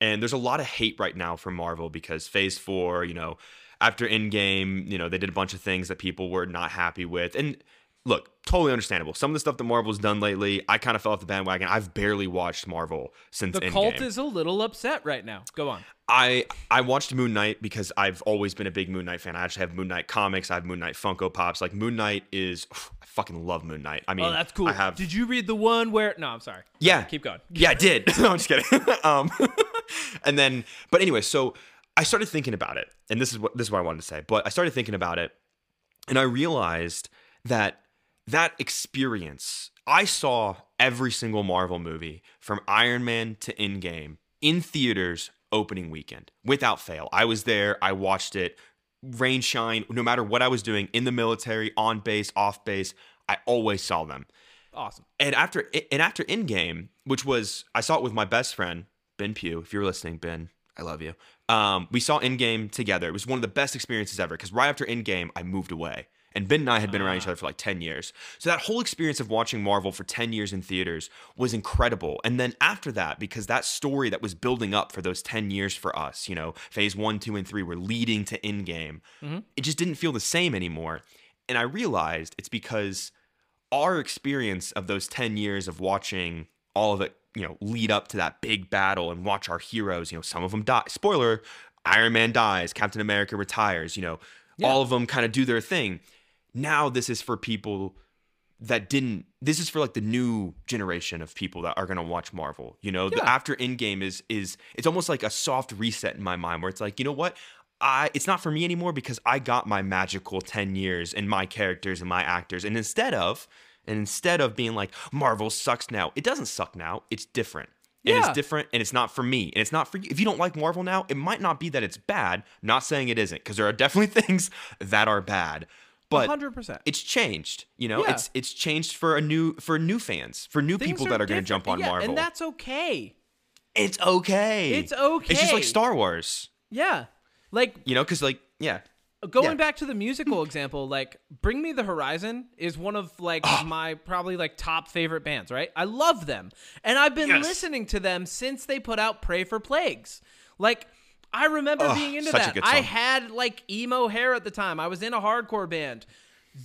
and there's a lot of hate right now for Marvel because Phase Four, you know, after Endgame, you know, they did a bunch of things that people were not happy with, and look, totally understandable. Some of the stuff that Marvel's done lately, I kind of fell off the bandwagon. I've barely watched Marvel since The Endgame. cult is a little upset right now. Go on. I I watched Moon Knight because I've always been a big Moon Knight fan. I actually have Moon Knight comics. I have Moon Knight Funko Pops. Like Moon Knight is, I fucking love Moon Knight. I mean, Oh, that's cool. I have Did you read the one where? No, I'm sorry. yeah. Keep going. Yeah, I did. no, I'm just kidding. um, and then, but anyway, so I started thinking about it, and this is what this is what I wanted to say. But I started thinking about it, and I realized that that experience, I saw every single Marvel movie from Iron Man to Endgame in theaters opening weekend without fail. I was there. I watched it. Rain, shine, no matter what I was doing in the military, on base, off base, I always saw them Awesome. and after and after Endgame, which was I saw it with my best friend Ben Pugh. If you're listening, Ben, I love you. Um, we saw Endgame together. It was one of the best experiences ever because right after Endgame, I moved away, And Ben and I had been around each other for like 10 years. So that whole experience of watching Marvel for 10 years in theaters was incredible. And then after that, because that story that was building up for those 10 years for us, you know, phase one, two, and three were leading to Endgame, it just didn't feel the same anymore. And I realized it's because our experience of those 10 years of watching all of it, you know, lead up to that big battle and watch our heroes, you know, some of them die. Spoiler, Iron Man dies, Captain America retires, you know, all of them kind of do their thing. Now this is for people that didn't this is for like the new generation of people that are going to watch Marvel. You know, the Yeah. after Endgame is is it's almost like a soft reset in my mind where it's like, you know what? I it's not for me anymore because I got my magical 10 years and my characters and my actors. And instead of and instead of being like Marvel sucks now, it doesn't suck now. It's different. And Yeah. it's different and it's not for me. And it's not for you. If you don't like Marvel now, it might not be that it's bad. Not saying it isn't, because there are definitely things that are bad. But 100%. it's changed. You know, Yeah. it's it's changed for a new for new fans, for new Things people that are going to jump on yeah, Marvel. And that's okay. it's okay. It's okay. It's just like Star Wars. Yeah. Like You know, because like yeah, going Yeah. back to the musical example, like Bring Me the Horizon is one of like my probably like top favorite bands, right? I love them. And I've been Yes. listening to them since they put out Pray for Plagues. Like I remember Ugh, being into that. I had like emo hair at the time. I was in a hardcore band.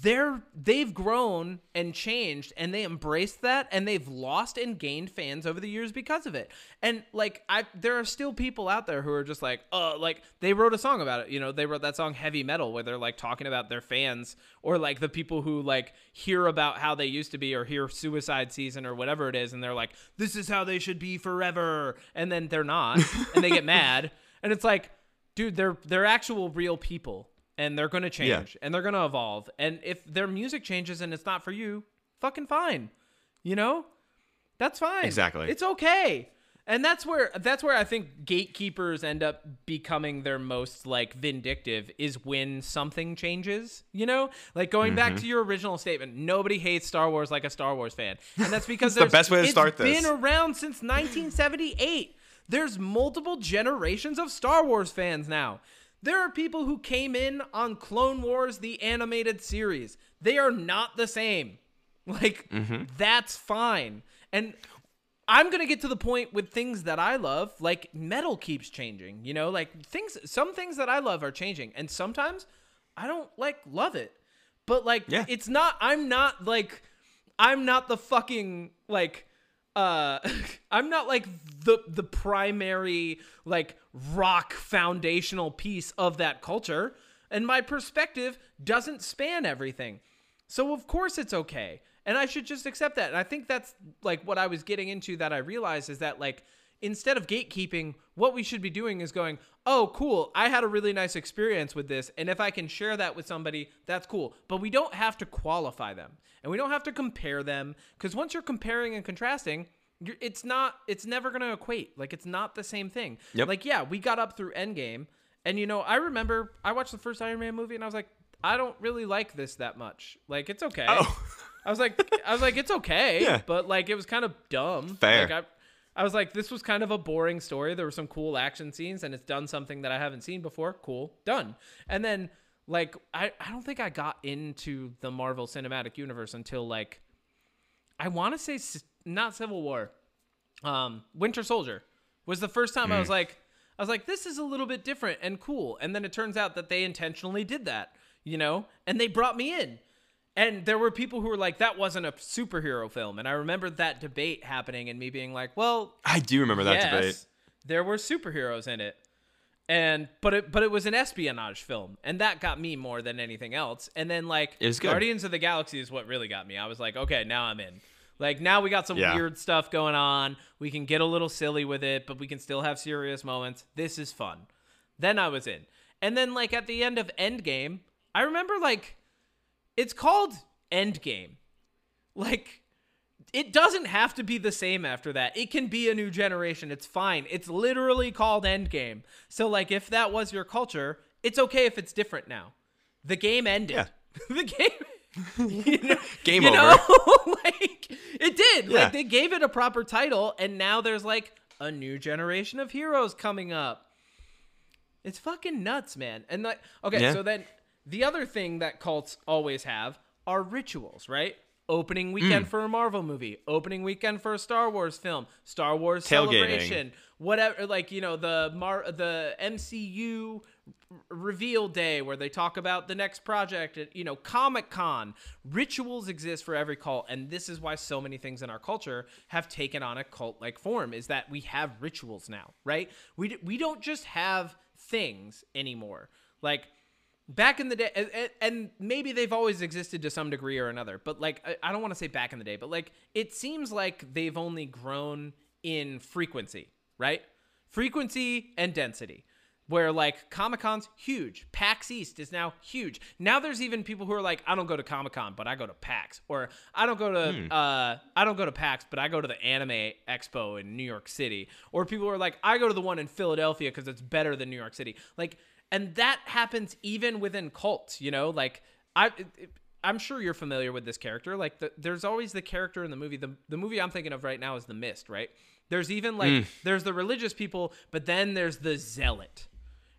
They're they've grown and changed and they embraced that and they've lost and gained fans over the years because of it. And like I there are still people out there who are just like, uh like they wrote a song about it. You know, they wrote that song Heavy Metal where they're like talking about their fans or like the people who like hear about how they used to be or hear Suicide Season or whatever it is and they're like, this is how they should be forever. And then they're not and they get mad. And it's like, dude, they're they're actual real people and they're going to change and they're going to evolve. And if their music changes and it's not for you, fucking fine. You know? That's fine. Exactly. It's okay. And that's where that's where I think gatekeepers end up becoming their most like vindictive is when something changes, you know? Like going Mm-hmm. back to your original statement, nobody hates Star Wars like a Star Wars fan. And that's because the best way to it's start this. been around since 1978. There's multiple generations of Star Wars fans now. There are people who came in on Clone Wars, the animated series. They are not the same. Like, Mm-hmm. that's fine. And I'm going to get to the point with things that I love, like metal keeps changing, you know, like things, some things that I love are changing. And sometimes I don't like love it. But like, Yeah. it's not, I'm not like, I'm not the fucking, like, uh i'm not like the the primary like rock foundational piece of that culture. And my perspective doesn't span everything. So of course it's okay. And i should just accept that. And i think that's like what i was getting into that i realized is that like instead of gatekeeping what we should be doing is going oh cool i had a really nice experience with this and if i can share that with somebody that's cool but we don't have to qualify them and we don't have to compare them because once you're comparing and contrasting you're, it's not it's never going to equate like it's not the same thing Yep. like yeah we got up through endgame and you know i remember i watched the first iron man movie and i was like i don't really like this that much like it's okay Oh. i was like i was like it's okay Yeah. but like it was kind of dumb Fair. like I, I was like this was kind of a boring story. There were some cool action scenes and it's done something that i haven't seen before. Cool. Done. And then like i, I don't think i got into the marvel cinematic universe until like i want to say not civil war um winter soldier was the first time i was like i was like this is a little bit different and cool. And then it turns out that they intentionally did that you know? And they brought me in and there were people who were like that wasn't a superhero film. And i remember that debate happening and me being like well I do remember that yes, debate. there were superheroes in it. And but it but it was an espionage film and that got me more than anything else. And then like It was good. guardians of the galaxy is what really got me. I was like okay now i'm in. Like now we got some Yeah. weird stuff going on. We can get a little silly with it but we can still have serious moments. This is fun. Then i was in. And then like at the end of endgame i remember like it's called endgame like it doesn't have to be the same after that. It can be a new generation. It's fine. It's literally called Endgame. So like if that was your culture, it's okay if it's different now. The game ended. Yeah. the game you know, Game you over. know? like it did. Yeah. Like they gave it a proper title and now there's like a new generation of heroes coming up. It's fucking nuts, man. And like okay, Yeah. so then the other thing that cults always have are rituals, right? Opening weekend mm. for a Marvel movie, opening weekend for a Star Wars film, Star Wars celebration, whatever. Like you know the Mar the MCU reveal day where they talk about the next project. You know Comic Con rituals exist for every cult, and this is why so many things in our culture have taken on a cult like form. Is that we have rituals now, right? We d- we don't just have things anymore, like back in the day and- maybe they've always existed to some degree or another but like I, don't want to say back in the day but like it seems like they've only grown in frequency right? Frequency and density where like comic-con's huge pax east is now huge. Now there's even people who are like i don't go to comic-con but i go to pax or i don't go to uh i don't go to pax but i go to the anime expo in new york city or people are like i go to the one in philadelphia because it's better than new york city. Like and that happens even within cults you know? Like i i'm sure you're familiar with this character. Like the, there's always the character in the movie. The, the movie i'm thinking of right now is the mist right? There's even like mm. there's the religious people but then there's the zealot.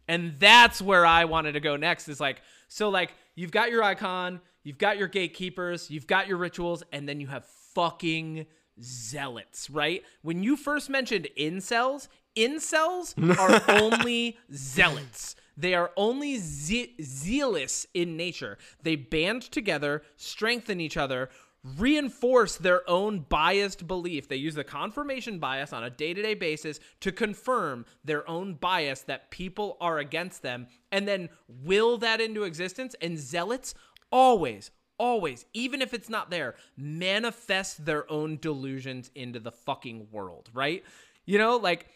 And that's where i wanted to go next is like so like you've got your icon you've got your gatekeepers you've got your rituals and then you have fucking zealots right? When you first mentioned incels incels are only zealots they are only ze- zealous in nature. They band together strengthen each other reinforce their own biased belief. They use the confirmation bias on a day-to-day basis to confirm their own bias that people are against them and then will that into existence and zealots always always even if it's not there manifest their own delusions into the fucking world right? You know like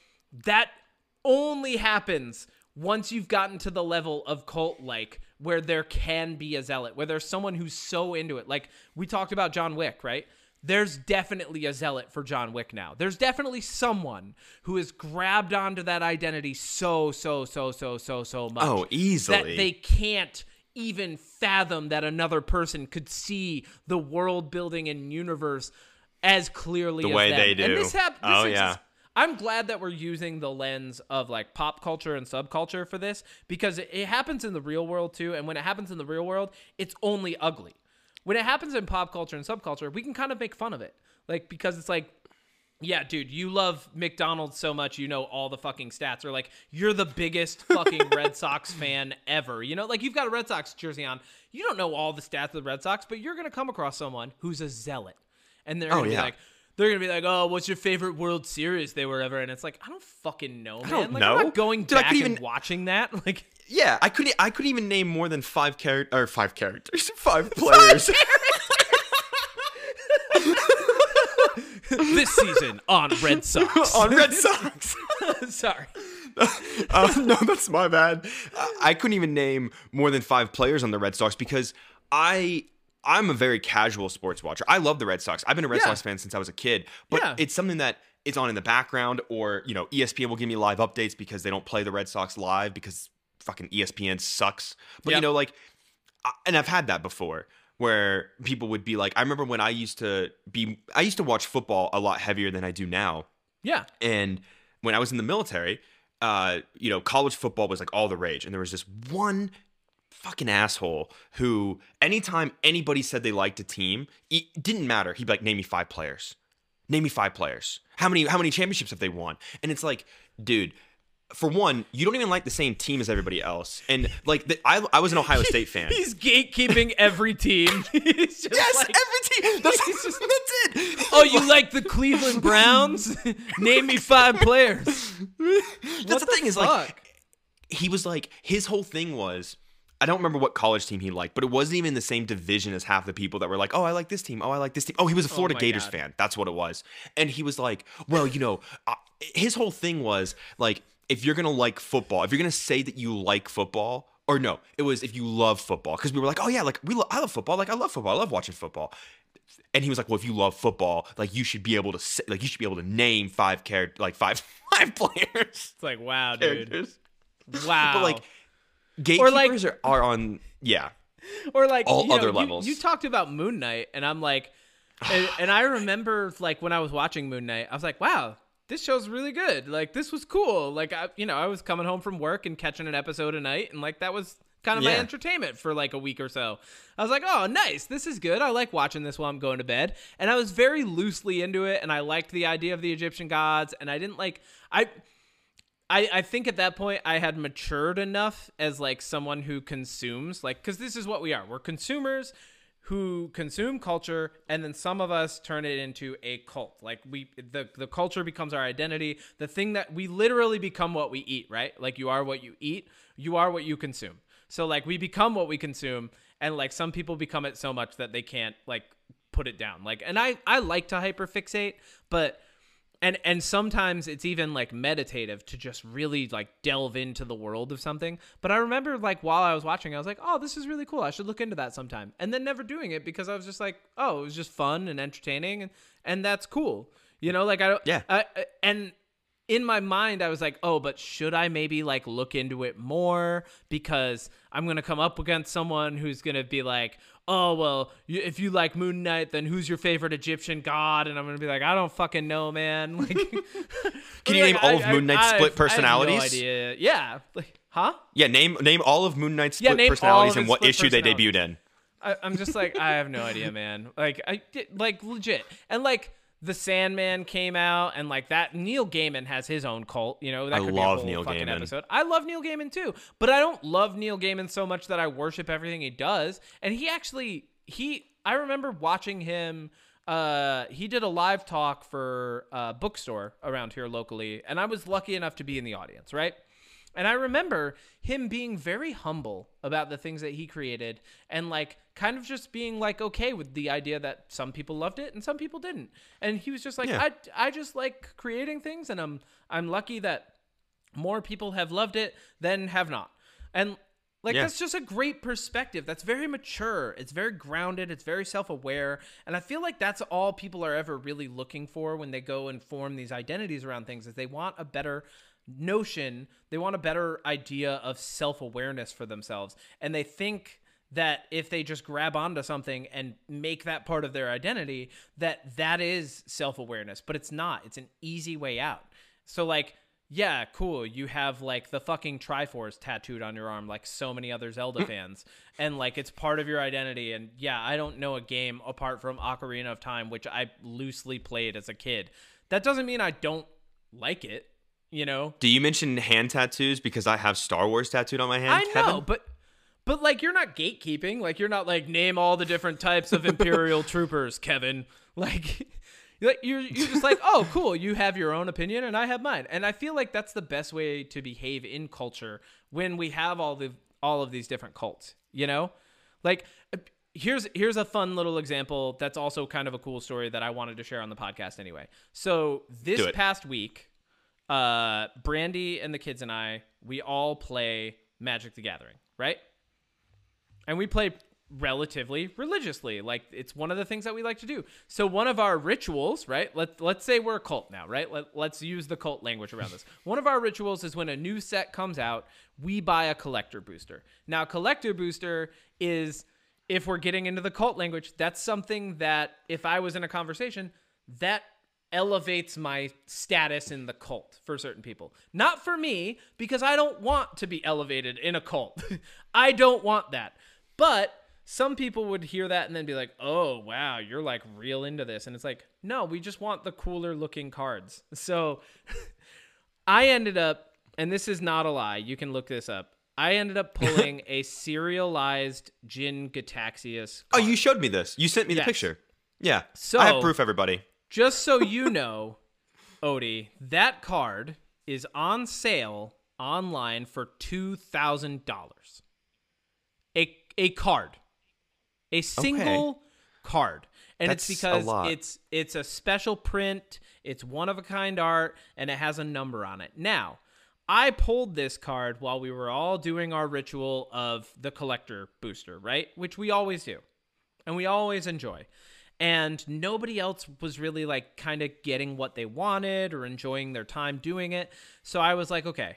that only happens once you've gotten to the level of cult like where there can be a zealot where there's someone who's so into it like we talked about John Wick right there's definitely a zealot for John Wick now there's definitely someone who has grabbed onto that identity so so so so so so much Oh, easily. that they can't even fathom that another person could see the world building and universe as clearly The as way them. they And do. this hap- this Oh, yeah. I'm glad that we're using the lens of like pop culture and subculture for this because it, it happens in the real world too. And when it happens in the real world, it's only ugly. When it happens in pop culture and subculture, we can kind of make fun of it. Like, because it's like, yeah, dude, you love McDonald's so much, you know all the fucking stats. Or like, you're the biggest fucking Red Sox fan ever. You know, like you've got a Red Sox jersey on. You don't know all the stats of the Red Sox, but you're gonna come across someone who's a zealot, and they're Oh, gonna be yeah. like, they're gonna be like, oh, what's your favorite World Series they were ever? And it's like, I don't fucking know, man. don't like, I'm know. not going Dude, I back could and even- watching that. Like, Yeah, I couldn't. I couldn't even name more than five character or five characters, five players. this season on Red Sox. on Red Sox. Sorry. uh, no, that's my bad. I, I couldn't even name more than five players on the Red Sox because I I'm a very casual sports watcher. I love the Red Sox. I've been a Red Yeah. Sox fan since I was a kid, but Yeah. it's something that it's on in the background, or you know, ESPN will give me live updates because they don't play the Red Sox live because fucking ESPN sucks. But Yep. you know, like, and I've had that before where people would be like, I remember when I used to be, I used to watch football a lot heavier than I do now. Yeah. And when I was in the military, uh, you know, college football was like all the rage. And there was this one fucking asshole who, anytime anybody said they liked a team, it didn't matter. He'd be like, name me five players. Name me five players. How many how many championships have they won? And it's like, dude, for one, you don't even like the same team as everybody else. And like, the, I, I was an Ohio State fan. He's gatekeeping every team. Yes, like, every team. That's, just- that's it. oh, you like the Cleveland Browns? Name me five players. That's What the thing is like he was like his whole thing was I don't remember what college team he liked, but it wasn't even the same division as half the people that were like, "Oh, I like this team. Oh, I like this team." Oh, he was a Florida my Gators God. fan. That's what it was. And he was like, "Well, you know, uh, his whole thing was like if you're going to like football, if you're going to say that you like football, or no, it was if you love football because we were like, "Oh yeah, like we lo- I love football. Like I love football. I love watching football." And he was like, "Well, if you love football, like you should be able to say, like you should be able to name five character like five five players." It's like, wow, dude. Wow. But like gatekeepers like- are, are on yeah. or like all you know, other you- levels. You, talked about Moon Knight, and I'm like, and, and I remember like when I was watching Moon Knight, I was like, wow, this show's really good. Like this was cool. Like I, you know, I was coming home from work and catching an episode a night, and like that was kind of my entertainment for like a week or so. I was like, oh, nice. This is good. I like watching this while I'm going to bed. And I was very loosely into it. And I liked the idea of the Egyptian gods. And I didn't like, I, I, I think at that point I had matured enough as like someone who consumes like because this is what we are. We're consumers who consume culture and then some of us turn it into a cult. Like we the the culture becomes our identity. The thing that we literally become what we eat right? Like you are what you eat. You are what you consume. So like we become what we consume and like some people become it so much that they can't like put it down. Like and I I like to hyperfixate but and and sometimes it's even like meditative to just really like delve into the world of something. But i remember like while i was watching i was like oh this is really cool. I should look into that sometime. And then never doing it because i was just like oh it was just fun and entertaining and and that's cool. You know like i don't Yeah. I, and in my mind i was like oh but should i maybe like look into it more because i'm gonna come up against someone who's gonna be like oh well if you like moon knight then who's your favorite egyptian god and i'm gonna be like i don't fucking know man like Can you like, name all of Moon Knight's split I have no personalities? idea. yeah like huh Yeah, name name all of Moon Knight's Yeah, split personalities and what issue they debuted in. I, I'm just like I have no idea, man. Like I like legit, and like the Sandman came out, and like that Neil Gaiman has his own cult. You know that I could love be a whole Neil fucking Gaiman. episode. I love Neil Gaiman too, but I don't love Neil Gaiman so much that I worship everything he does. And he actually he I remember watching him. Uh, he did a live talk for a bookstore around here locally, and I was lucky enough to be in the audience, right? And I remember him being very humble about the things that he created and like kind of just being like okay with the idea that some people loved it and some people didn't. And he was just like Yeah. I I just like creating things and I'm I'm lucky that more people have loved it than have not. And like Yeah. that's just a great perspective. That's very mature. It's very grounded. It's very self-aware. And I feel like that's all people are ever really looking for when they go and form these identities around things is they want a better notion, they want a better idea of self-awareness for themselves. And they think that if they just grab onto something and make that part of their identity, that that is self-awareness, but it's not. It's an easy way out. So like yeah, cool. You have like the fucking Triforce tattooed on your arm, like so many other Zelda hmm. fans, and like it's part of your identity. And yeah, I don't know a game apart from Ocarina of Time, which I loosely played as a kid. That doesn't mean I don't like it. You know, Do you mention hand tattoos because I have Star Wars tattooed on my hand? I know, Kevin? but but like you're not gatekeeping. Like you're not like name all the different types of Imperial troopers, Kevin. Like like you're you're just like, "Oh, cool, you have your own opinion and I have mine." And I feel like that's the best way to behave in culture when we have all the all of these different cults, you know? Like here's here's a fun little example that's also kind of a cool story that I wanted to share on the podcast anyway. So this past week, uh, Brandy and the kids and I, we all play Magic the Gathering, right? And we play relatively religiously. Like it's one of the things that we like to do. So one of our rituals, right? Let let's say we're a cult now, right? Let, let's use the cult language around this. One of our rituals is when a new set comes out, we buy a collector booster. Now, collector booster is if we're getting into the cult language, that's something that if I was in a conversation, that elevates my status in the cult for certain people. Not for me, because I don't want to be elevated in a cult. I don't want that. But some people would hear that and then be like, oh, wow, you're like real into this. And it's like, no, we just want the cooler looking cards. So I ended up, and this is not a lie, you can look this up. I ended up pulling a serialized Jin-Gitaxias. Oh, you showed me this. You sent me Yes. the picture. Yeah. So- I have proof, everybody. Just so you know, Odie, that card is on sale online for two thousand dollars. A a card, a single card, and it's That's a because it's it's a special print. It's one of a kind art, and it has a number on it. Now, I pulled this card while we were all doing our ritual of the collector booster, right? Which we always do and we always enjoy. And nobody else was really like kind of getting what they wanted or enjoying their time doing it. So I was like, okay,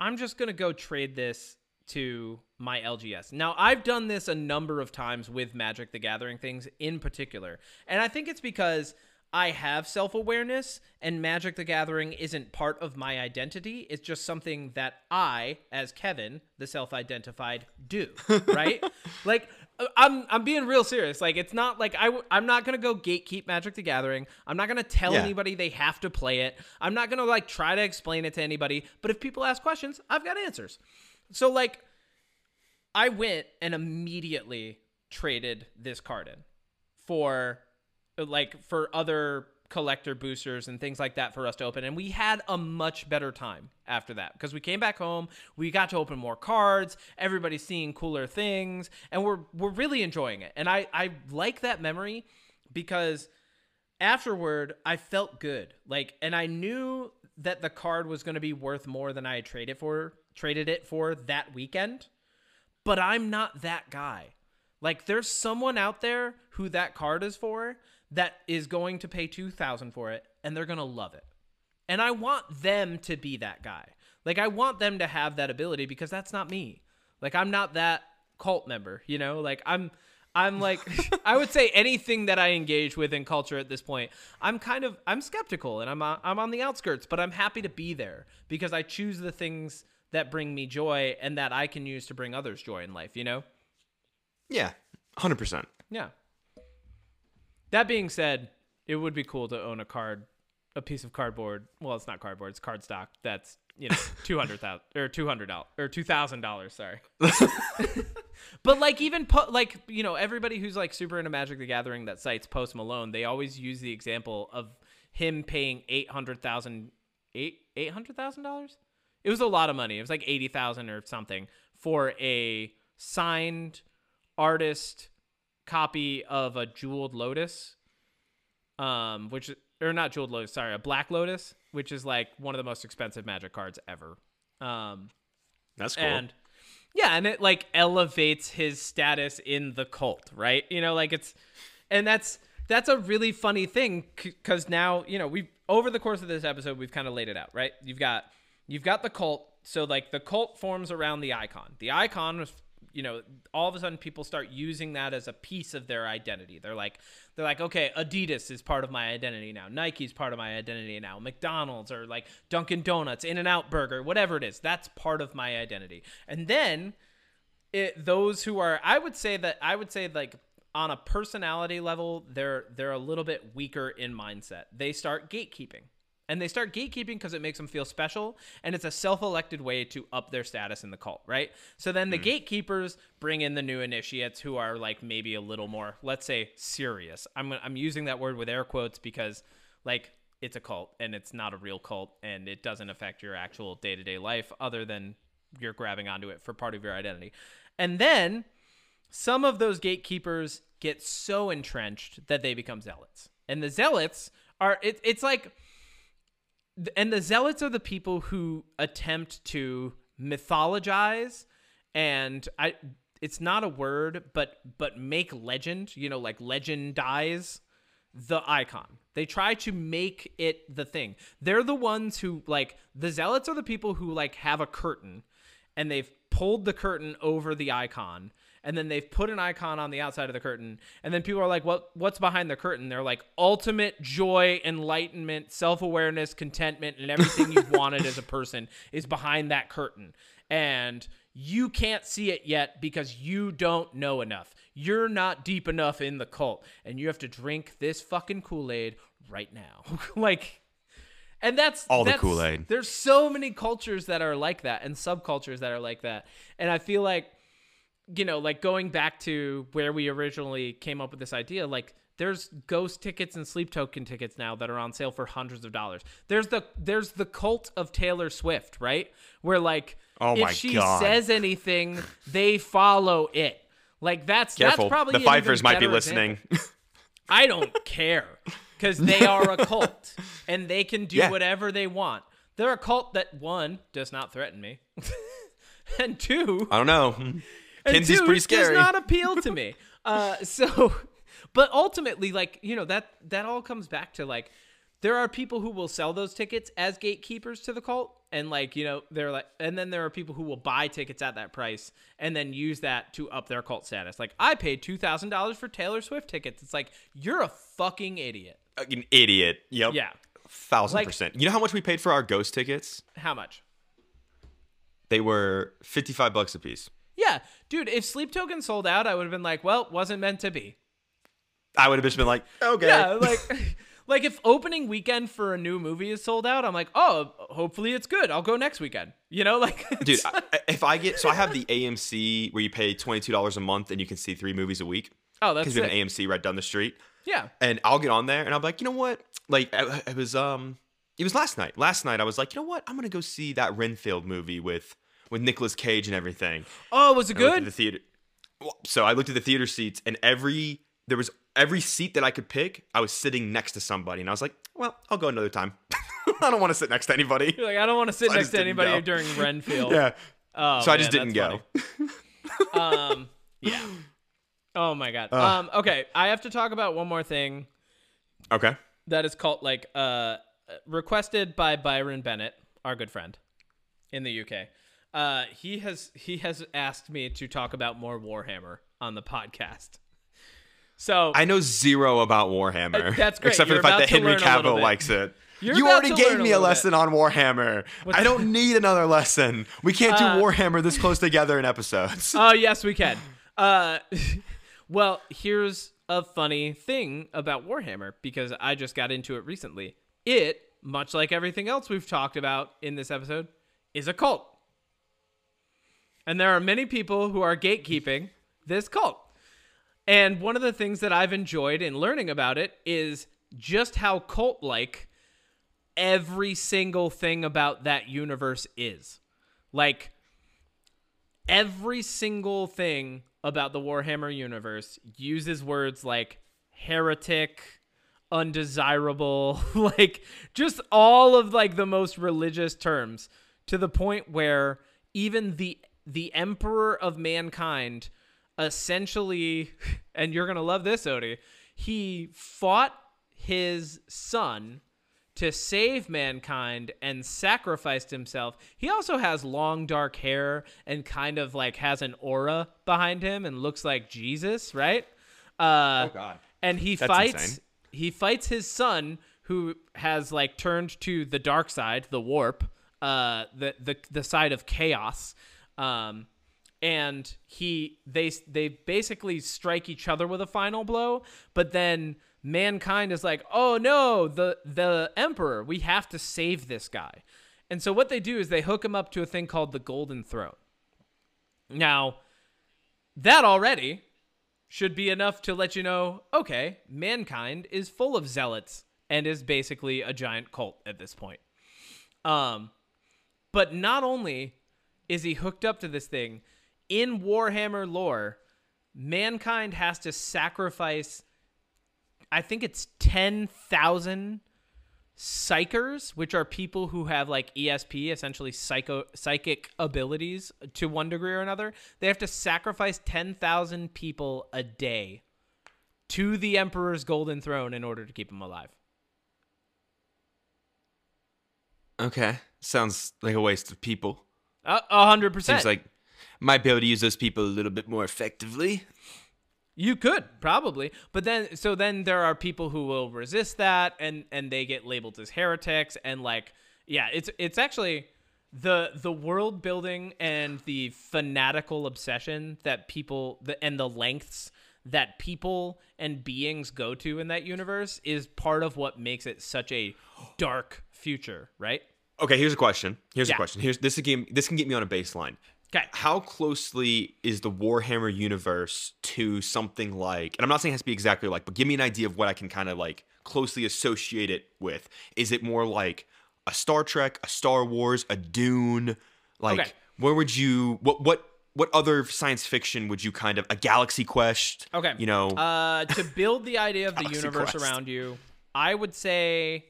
I'm just going to go trade this to my LGS. Now, I've done this a number of times with Magic the Gathering things in particular. And I think it's because I have self awareness, and Magic the Gathering isn't part of my identity. It's just something that I, as Kevin, the self identified, do. Right? like, I'm I'm being real serious. Like, it's not like I w- I'm not gonna go gatekeep Magic the Gathering. I'm not gonna tell Yeah. anybody they have to play it. I'm not gonna like try to explain it to anybody. But if people ask questions, I've got answers. So like, I went and immediately traded this card in for like for other collector boosters and things like that for us to open. And we had a much better time after that because we came back home we got to open more cards everybody's seeing cooler things and we're we're really enjoying it. And i i like that memory because afterward i felt good. Like and i knew that the card was going to be worth more than i traded for traded it for that weekend but I'm not that guy. Like there's someone out there who that card is for that is going to pay 2000 for it and they're going to love it. And I want them to be that guy. Like I want them to have that ability because that's not me. Like I'm not that cult member, you know? Like I'm I'm like I would say anything that I engage with in culture at this point, I'm kind of I'm skeptical and I'm on, I'm on the outskirts, but I'm happy to be there because I choose the things that bring me joy and that I can use to bring others joy in life, you know? Yeah, hundred percent. Yeah. That being said, it would be cool to own a card, a piece of cardboard. Well, it's not cardboard; it's cardstock. That's you know two hundred thousand or two hundred dollars or two thousand dollars. Sorry. but like even po- like you know everybody who's like super into Magic the Gathering that cites Post Malone, they always use the example of him paying eight hundred thousand eight eight hundred thousand dollars. It was a lot of money. It was like eighty thousand or something for a signed artist copy of a jeweled lotus um which or not jeweled lotus sorry a black lotus which is like one of the most expensive magic cards ever. Um That's cool. and yeah and it like elevates his status in the cult right? You know like it's and that's that's a really funny thing because now you know we've over the course of this episode we've kind of laid it out right? You've got you've got the cult so like the cult forms around the icon. The icon was you know all of a sudden people start using that as a piece of their identity. They're like they're like okay adidas is part of my identity now. Nike's part of my identity now. Mcdonald's or like dunkin' donuts in and out burger whatever it is that's part of my identity. And then it, those who are i would say that i would say like on a personality level they're they're a little bit weaker in mindset. They start gatekeeping and they start gatekeeping because it makes them feel special and it's a self-elected way to up their status in the cult right? So then the hmm. gatekeepers bring in the new initiates who are like maybe a little more let's say serious. I'm i'm using that word with air quotes because like it's a cult and it's not a real cult and it doesn't affect your actual day-to-day life other than you're grabbing onto it for part of your identity. And then some of those gatekeepers get so entrenched that they become zealots. And the zealots are it, it's like and the zealots are the people who attempt to mythologize and i it's not a word but but make legend you know like legendize the icon. They try to make it the thing. They're the ones who like the zealots are the people who like have a curtain and they've pulled the curtain over the icon and then they've put an icon on the outside of the curtain and then people are like what what's behind the curtain they're like ultimate joy enlightenment self-awareness contentment and everything you've wanted as a person is behind that curtain and you can't see it yet because you don't know enough you're not deep enough in the cult and you have to drink this fucking kool-aid right now like and that's All the Kool-Aid. There's so many cultures that are like that and subcultures that are like that. And I feel like you know, like going back to where we originally came up with this idea, like there's ghost tickets and sleep token tickets now that are on sale for hundreds of dollars. There's the there's the cult of Taylor Swift, right? Where like Oh if she God. says anything, they follow it. Like that's Careful, that's probably the Fifers might be listening. I don't care because they are a cult and they can do Yeah. whatever they want. They're a cult that one does not threaten me, and two, I don't know. Two, pretty does not appeal to me. Uh, so, but ultimately, like you know that that all comes back to like there are people who will sell those tickets as gatekeepers to the cult and like you know they're like and then there are people who will buy tickets at that price and then use that to up their cult status like i paid $2000 for taylor swift tickets it's like you're a fucking idiot An idiot. Yep. yeah Thousand Like- percent. You know how much we paid for our ghost tickets? how much They were fifty-five bucks a piece. Yeah dude if sleep token sold out i would have been like well wasn't meant to be I would have just been like, okay. yeah like like if opening weekend for a new movie is sold out i'm like oh hopefully it's good i'll go next weekend you know like Dude, I, if I get so I have the AMC where you pay twenty two dollars a month and you can see three movies a week oh that's because we have an AMC right down the street. yeah And I'll get on there and I'll be like, you know what? Like it was um it was last night. Last night I was like, you know what? I'm gonna go see that Renfield movie with with Nicolas Cage and everything. oh was it I good the theater. So I looked at the theater seats, and every there was every seat that I could pick, I was sitting next to somebody, and I was like, "Well, I'll go another time. I don't want to sit next to anybody." You're like, I don't want to sit I next to anybody go. during Renfield. Yeah. Oh, so I just didn't go. um, yeah. Oh my god. Um, okay, I have to talk about one more thing Okay. that is called like uh requested by Byron Bennett, our good friend in the UK. Uh, he has he has asked me to talk about more Warhammer on the podcast. So I know zero about Warhammer. Uh, that's great. Except for You're the fact that Henry Cavill likes it. You're you already gave a me a little lesson on Warhammer. I don't need another lesson. We can't do Uh, Warhammer this close together in episodes. Oh yes, we can. Uh, well, here's a funny thing about Warhammer because I just got into it recently. It, much like everything else we've talked about in this episode, is a cult, and there are many people who are gatekeeping this cult. And one of the things that I've enjoyed in learning about it is just how cult-like every single thing about that universe is. Like every single thing about the Warhammer universe uses words like heretic, undesirable, like just all of like the most religious terms to the point where even the the emperor of mankind essentially and you're going to love this Odie, he fought his son to save mankind and sacrificed himself. He also has long dark hair and kind of like has an aura behind him and looks like Jesus, right? Uh, Oh, God. And he That's fights. insane. He fights his son, who has like turned to the dark side, the warp, uh, the the the side of chaos. Um, and he they they basically strike each other with a final blow but then mankind is like oh no the the emperor we have to save this guy. And so what they do is they hook him up to a thing called the golden throne. Now that already should be enough to let you know okay mankind is full of zealots and is basically a giant cult at this point. Um but not only is he hooked up to this thing in Warhammer lore, mankind has to sacrifice I think it's 10,000 psykers, which are people who have like ESP, essentially psycho psychic abilities to one degree or another. They have to sacrifice 10,000 people a day to the emperor's golden throne in order to keep him alive. Okay. Sounds like a waste of people. A hundred percent. Seems like might be able to use those people a little bit more effectively. You could probably, but then so then there are people who will resist that, and and they get labeled as heretics, and like yeah, it's it's actually the the world building and the fanatical obsession that people the, and the lengths that people and beings go to in that universe is part of what makes it such a dark future, right? Okay, here's a question. Here's Yeah. a question. Here's this game. This can get me on a baseline. Okay. How closely is the Warhammer universe to something like? And I'm not saying it has to be exactly like, but give me an idea of what I can kind of like closely associate it with. Is it more like a Star Trek, a Star Wars, a Dune? Like, Okay. where would you? What what what other science fiction would you kind of a Galaxy Quest? Okay. You know. uh, to build the idea of the universe Quest. around you, I would say,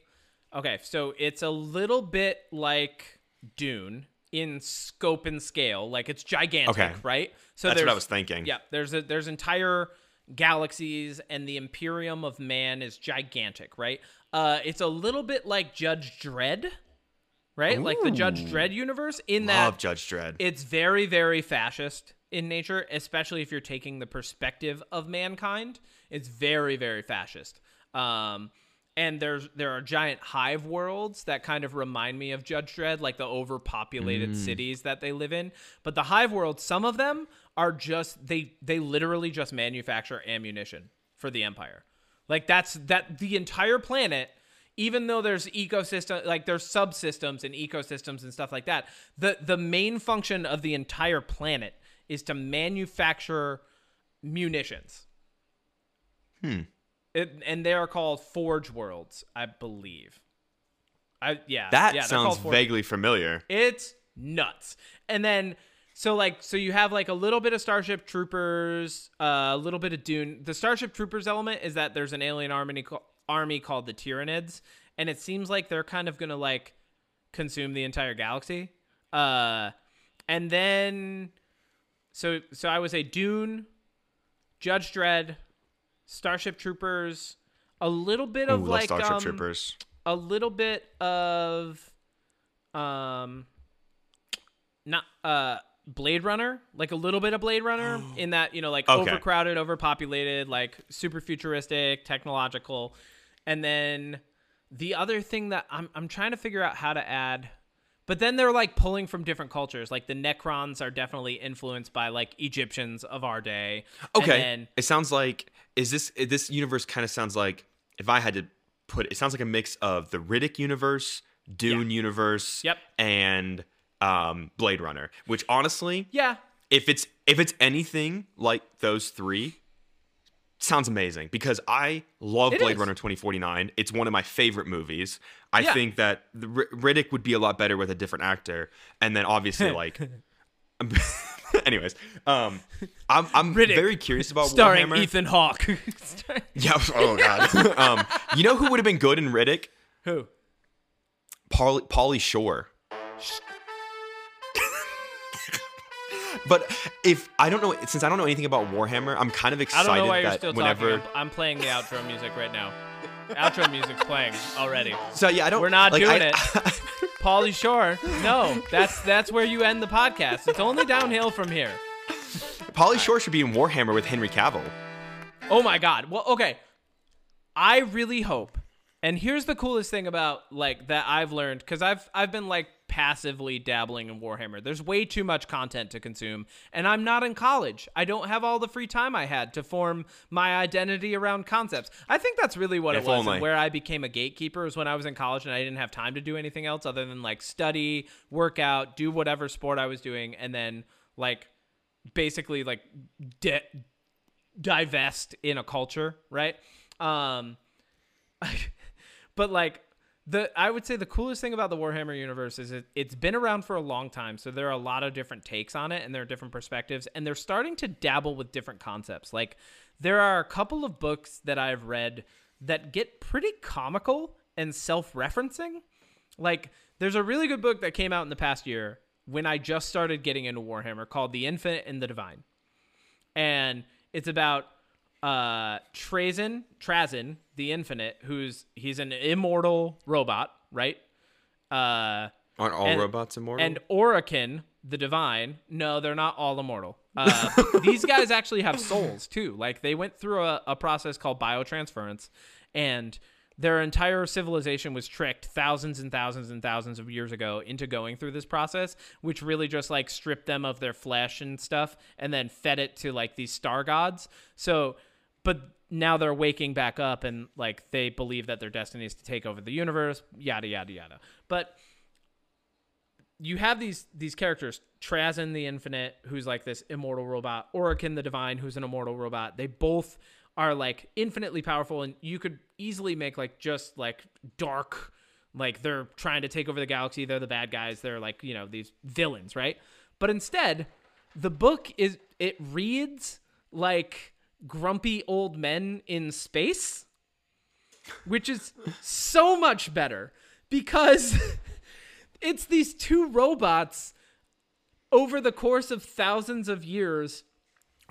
okay, so it's a little bit like Dune in scope and scale. Like it's gigantic, Okay. right? So That's what I was thinking. Yeah, there's a there's entire galaxies and the Imperium of Man is gigantic, right? Uh, it's a little bit like Judge Dredd, right? Like the Judge Dredd universe in that Love Judge Dredd. it's very very fascist in nature especially if you're taking the perspective of mankind it's very very fascist um and there's there are giant hive worlds that kind of remind me of Judge Dredd, like the overpopulated cities that they live in. But the hive worlds, some of them are just they they literally just manufacture ammunition for the empire. Like that's that the entire planet even though there's ecosystem like there's subsystems and ecosystems and stuff like that the the main function of the entire planet is to manufacture munitions Hmm. It, and they are called forge worlds i believe i yeah That yeah, sounds vaguely familiar. it's nuts. And then so like so you have like a little bit of Starship Troopers, uh, a little bit of Dune. The Starship Troopers element is that there's an alien army army called the Tyranids, and it seems like they're kind of gonna like consume the entire galaxy. Uh, and then so so I would say Dune, Judge Dredd, Starship Troopers, a little bit of love like Starship um, Troopers. a little bit of um not uh Blade Runner, like a little bit of Blade Runner in that, you know, like Okay. overcrowded, overpopulated, like super futuristic, technological. And then the other thing that I'm I'm trying to figure out how to add but then they're like pulling from different cultures. Like the Necrons are definitely influenced by like Egyptians of our day. Okay. then- it sounds like is this this universe kind of sounds like if I had to put it, it sounds like a mix of the Riddick universe, Dune universe, Yep. and um, Blade Runner. Which honestly, yeah. if it's if it's anything like those three, sounds amazing because I love It Blade is. Runner 2049. It's one of my favorite movies. I Yeah. think that the, R- Riddick would be a lot better with a different actor, and then obviously like. Anyways, um, I'm I'm Riddick, very curious about Starring Warhammer. Ethan Hawke. Yeah. Oh god. um, you know who would have been good in Riddick? Who? Paul Pauly Shore. But if I don't know, since I don't know anything about Warhammer, I'm kind of excited. I don't know why you're still whenever. talking. I'm, I'm playing the outro music right now. outro music's playing already. So yeah, I don't. We're not like, doing I- it. Pauly Shore. No, that's that's where you end the podcast. It's only downhill from here. Pauly Shore should be in Warhammer with Henry Cavill. Oh my god. Well, okay. I really hope. And here's the coolest thing about like that I've learned cuz I've I've been like passively dabbling in Warhammer. There's way too much content to consume and I'm not in college. I don't have all the free time I had to form my identity around concepts. I think that's really what If it was only. and where I became a gatekeeper was when I was in college and I didn't have time to do anything else other than like study, work out, do whatever sport I was doing and then like basically like de- divest in a culture, right? Um but like the I would say the coolest thing about the Warhammer universe is it, it's been around for a long time, so there are a lot of different takes on it and there are different perspectives and they're starting to dabble with different concepts. Like there are a couple of books that I've read that get pretty comical and self-referencing. Like there's a really good book that came out in the past year when I just started getting into Warhammer called The Infinite and the Divine and it's about uh Trazyn, Trazyn, the Infinite, who's he's an immortal robot, right? Uh Aren't all And- robots immortal? and Orikan, the divine, no, they're not all immortal. Uh, these guys actually have souls too. Like they went through a, a process called biotransference, and their entire civilization was tricked thousands and thousands and thousands of years ago into going through this process, which really just like stripped them of their flesh and stuff, and then fed it to like these star gods. So, but now they're waking back up, and like they believe that their destiny is to take over the universe. Yada yada yada. But you have these these characters Trazyn the Infinite, who's like this immortal robot, Orikan the Divine, who's an immortal robot. They both are like infinitely powerful, and you could easily make like just like dark, like they're trying to take over the galaxy. They're the bad guys. They're like you know these villains, right? But instead, the book is it reads like grumpy old men in space which is so much better because it's these two robots over the course of thousands of years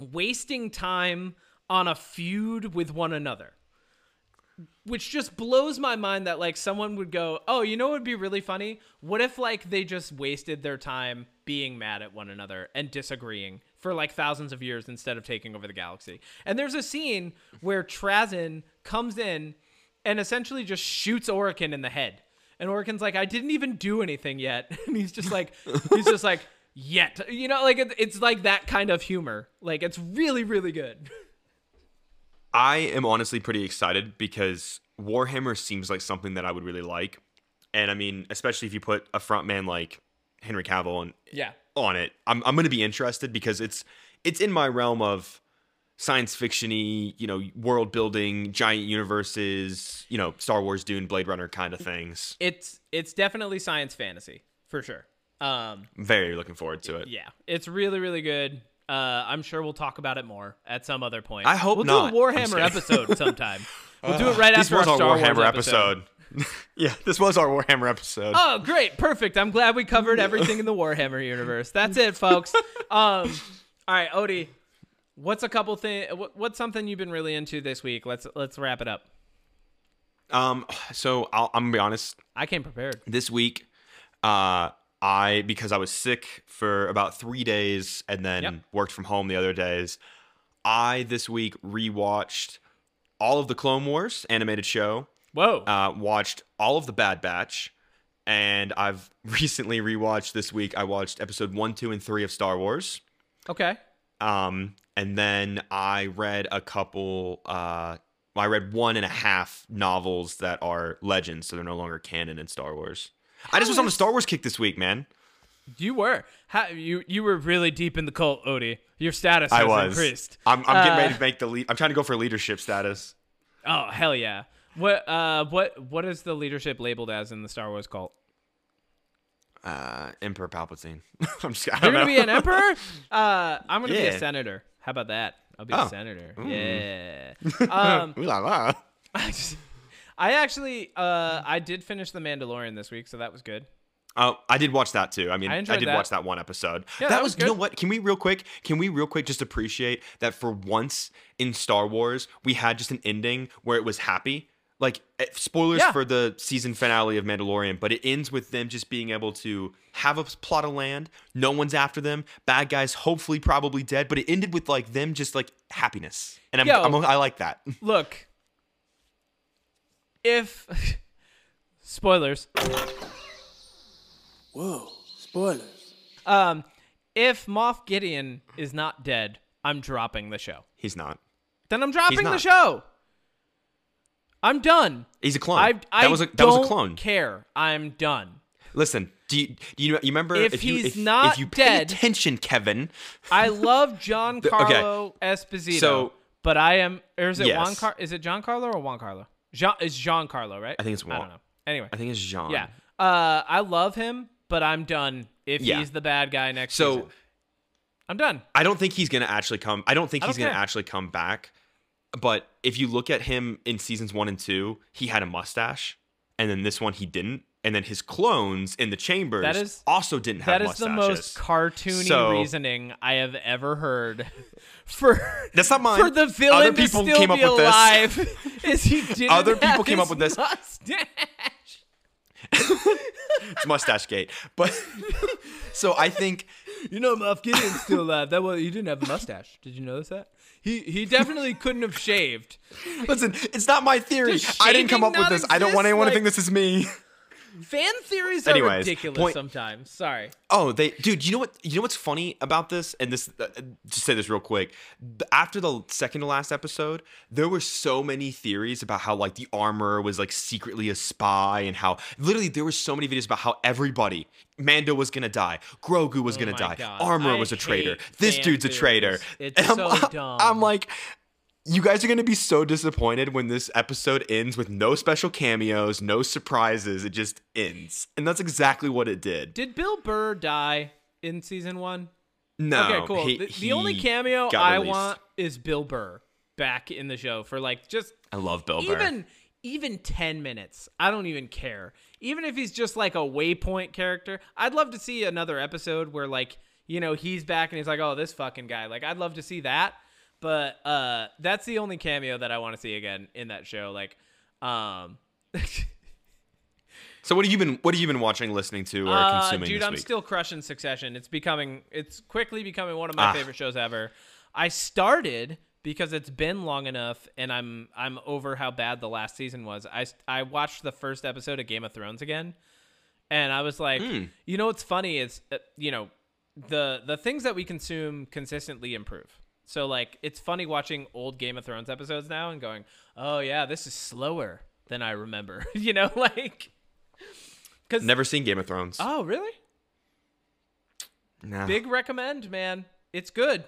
wasting time on a feud with one another. Which just blows my mind that like someone would go, "Oh, you know what would be really funny? What if like they just wasted their time being mad at one another and disagreeing for like thousands of years instead of taking over the galaxy?" And there's a scene where Trazyn comes in and essentially just shoots Orikan in the head. And Orikan's like, "I didn't even do anything yet." And he's just like he's just like, "Yet." You know, like it's like that kind of humor. Like it's really really good. I am honestly pretty excited because Warhammer seems like something that I would really like. And I mean, especially if you put a frontman like Henry Cavill on, Yeah. on it, I'm, I'm going to be interested because it's it's in my realm of science fictiony, you know, world building, giant universes, you know, Star Wars, Dune, Blade Runner kind of things. It's it's definitely science fantasy for sure. Um, Very looking forward to it. yeah, it's really really good. Uh, I'm sure we'll talk about it more at some other point. I hope we'll not. do a Warhammer episode sometime. We'll do it right after our our Star Warhammer Wars episode. episode. yeah, this was our Warhammer episode. Oh, great, perfect. I'm glad we covered everything in the Warhammer universe. That's it, folks. Um, all right, Odie, what's a couple thing? What's something you've been really into this week? Let's let's wrap it up. Um, so I'll, I'm gonna be honest. I came prepared. this week uh i because i was sick for about three days and then Yep. worked from home the other days i this week rewatched all of the clone wars animated show Whoa. uh watched all of the bad batch and i've recently rewatched this week i watched episode one two and three of star wars okay. um and then i read a couple uh I read one and a half novels that are legends, so they're no longer canon in Star Wars. I just was on a is- Star Wars kick this week, man. You were. How, you you were really deep in the cult, Odie. Your status I was. increased. I'm, I'm getting Uh, ready to make the lead. I'm trying to go for leadership status. Oh hell yeah! What uh what what is the leadership labeled as in the Star Wars cult? Uh, Emperor Palpatine. I'm just. I You're gonna know. be an emperor. Uh, I'm gonna be a senator. How about that? I'll be Oh. a senator. Yeah. Um, Ooh la la. I, just- I actually uh I did finish the Mandalorian this week, so that was good. Oh, I did watch that too. I mean, I I, did that. watch that one episode. Yeah, that, that was, was you know what? Can we real quick? Can we real quick just appreciate that for once in Star Wars we had just an ending where it was happy. Like eh, spoilers Yeah. for the season finale of Mandalorian, but it ends with them just being able to have a plot of land. No one's after them. Bad guys, hopefully, probably dead. But it ended with like them just like happiness, and I'm, Yo. I'm I like that. Look, if spoilers, Whoa, spoilers. um, if Moff Gideon is not dead, I'm dropping the show. He's not. Then I'm dropping the not. show. I'm done. He's a clone. I, that I was a that don't was a clone. care. I'm done. Listen, do you, do you, you remember If you, he's if, not if you pay dead- attention, Kevin? I love Giancarlo Esposito, So- but I am. Or is it Yes. Juan? Car- is it Giancarlo or Juan Carlo? Jean is Carlo right? I think it's Juan. I don't know. Anyway, I think it's John. yeah. Uh, I love him, but I'm done. If Yeah. he's the bad guy next So season, I'm done. I don't think he's gonna actually come. I don't think I he's don't gonna care. actually come back. But if you look at him in seasons one and two, he had a mustache, and then this one he didn't. And then his clones in the chambers That is- also didn't have That is the most cartoony So- reasoning I have ever heard. For That's not mine. for the villain Other people to still came up be with this. alive, is he didn't Other people came up with this. mustache. it's mustache gate. But so I think You know, Moff Gideon's still alive. That was he didn't have a mustache. Did you notice that? He he definitely couldn't have shaved. listen, it's not my theory. I didn't come up with this. I don't want anyone to think this is me. Fan theories are Anyways, ridiculous point- sometimes. Sorry. Oh, they, dude. You know what? You know what's funny about this? And this, uh, just say this real quick. After the second to last episode, there were so many theories about how like the armor was like secretly a spy, and how literally there were so many videos about how everybody, Mando was gonna die, Grogu was Oh gonna die, God. Armor I was a traitor, this dude's a traitor. It's And I'm, so dumb. I'm like. You guys are gonna be so disappointed when this episode ends with no special cameos, no surprises. It just ends, and that's exactly what it did. Did Bill Burr die in season one? No, okay, cool. he- the, the only cameo I released. want is Bill Burr back in the show for like just I love Bill Burr. even even 10 minutes. I don't even care. Even if he's just like a waypoint character, I'd love to see another episode where like, you know, he's back and he's like, "Oh, this fucking guy." Like I'd love to see that. But uh, that's the only cameo that I want to see again in that show. Like, um, So what have you been what have you been watching, listening to, or uh, consuming dude, I'm still crushing Succession. It's becoming, it's quickly becoming one of my Ah. favorite shows ever. I started because it's been long enough, and I'm I'm over how bad the last season was. I I watched the first episode of Game of Thrones again, and I was like, Hmm. you know what's funny is uh, you know the the things that we consume consistently improve. So like it's funny watching old Game of Thrones episodes now and going, "Oh yeah, this is slower than I remember." you know, like cuz Never seen Game of Thrones. Oh, really? Nah. Big recommend, man. It's good.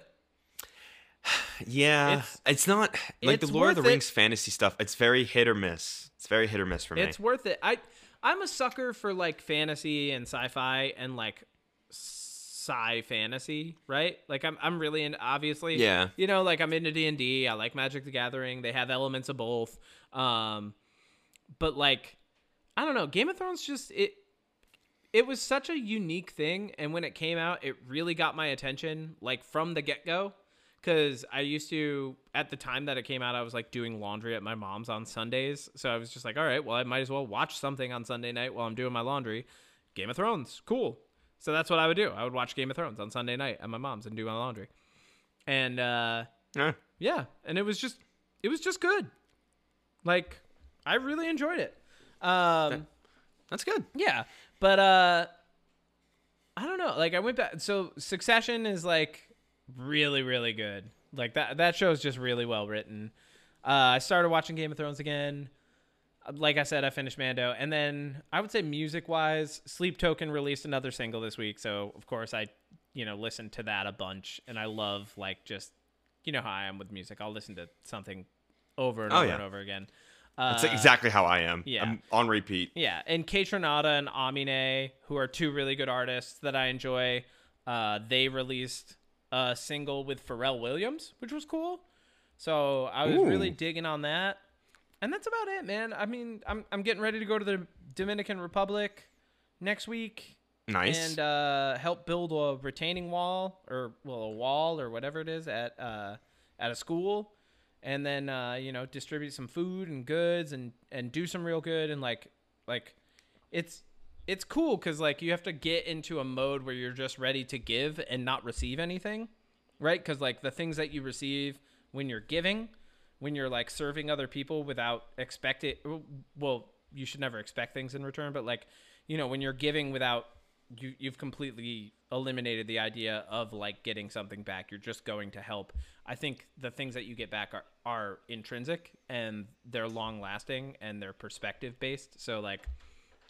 yeah, it's- it's, not like the Lord of the worth it. Rings fantasy stuff. It's very hit or miss. It's very hit or miss for me. It's worth it. I I'm a sucker for like fantasy and sci-fi and like sci fantasy, right? Like I'm I'm really into obviously. Yeah. You know, like I'm into D and D. I like Magic the Gathering. They have elements of both. Um, but like, I don't know. Game of Thrones just it. It was such a unique thing, and when it came out, it really got my attention, like from the get go. Because I used to, at the time that it came out, I was like doing laundry at my mom's on Sundays. So I was just like, all right, well, I might as well watch something on Sunday night while I'm doing my laundry. Game of Thrones, cool. So that's what I would do. I would watch Game of Thrones on Sunday night at my mom's and do my laundry. And uh, Yeah. yeah, and it was just, it was just good. Like, I really enjoyed it. Um, That's good. yeah, but uh I don't know. Like I went back so Succession is like really really good. Like that that show is just really well written. Uh I started watching Game of Thrones again. Like I said, I finished Mando, and then I would say music-wise, Sleep Token released another single this week, so of course I, you know, listened to that a bunch, and I love like just, you know how I am with music. I'll listen to something over and Oh, over yeah. and over again. That's Uh, exactly how I am. yeah. I'm on repeat. yeah, and Kate and Amine, who are two really good artists that I enjoy, uh, they released a single with Pharrell Williams, which was cool. So I was Ooh. really digging on that, and that's about it, man. I mean, I'm I'm getting ready to go to the Dominican Republic next week Nice. and uh, help build a retaining wall or well a wall or whatever it is at uh, at a school, and then uh, you know distribute some food and goods and and do some real good and like like it's it's cool because like you have to get into a mode where you're just ready to give and not receive anything, right? Because like the things that you receive when you're giving, when you're like serving other people without expecting, well, you should never expect things in return, but like you know when you're giving without you you've completely eliminated the idea of like getting something back. You're just going to help. I think the things that you get back are are intrinsic and they're long lasting and they're perspective based. So like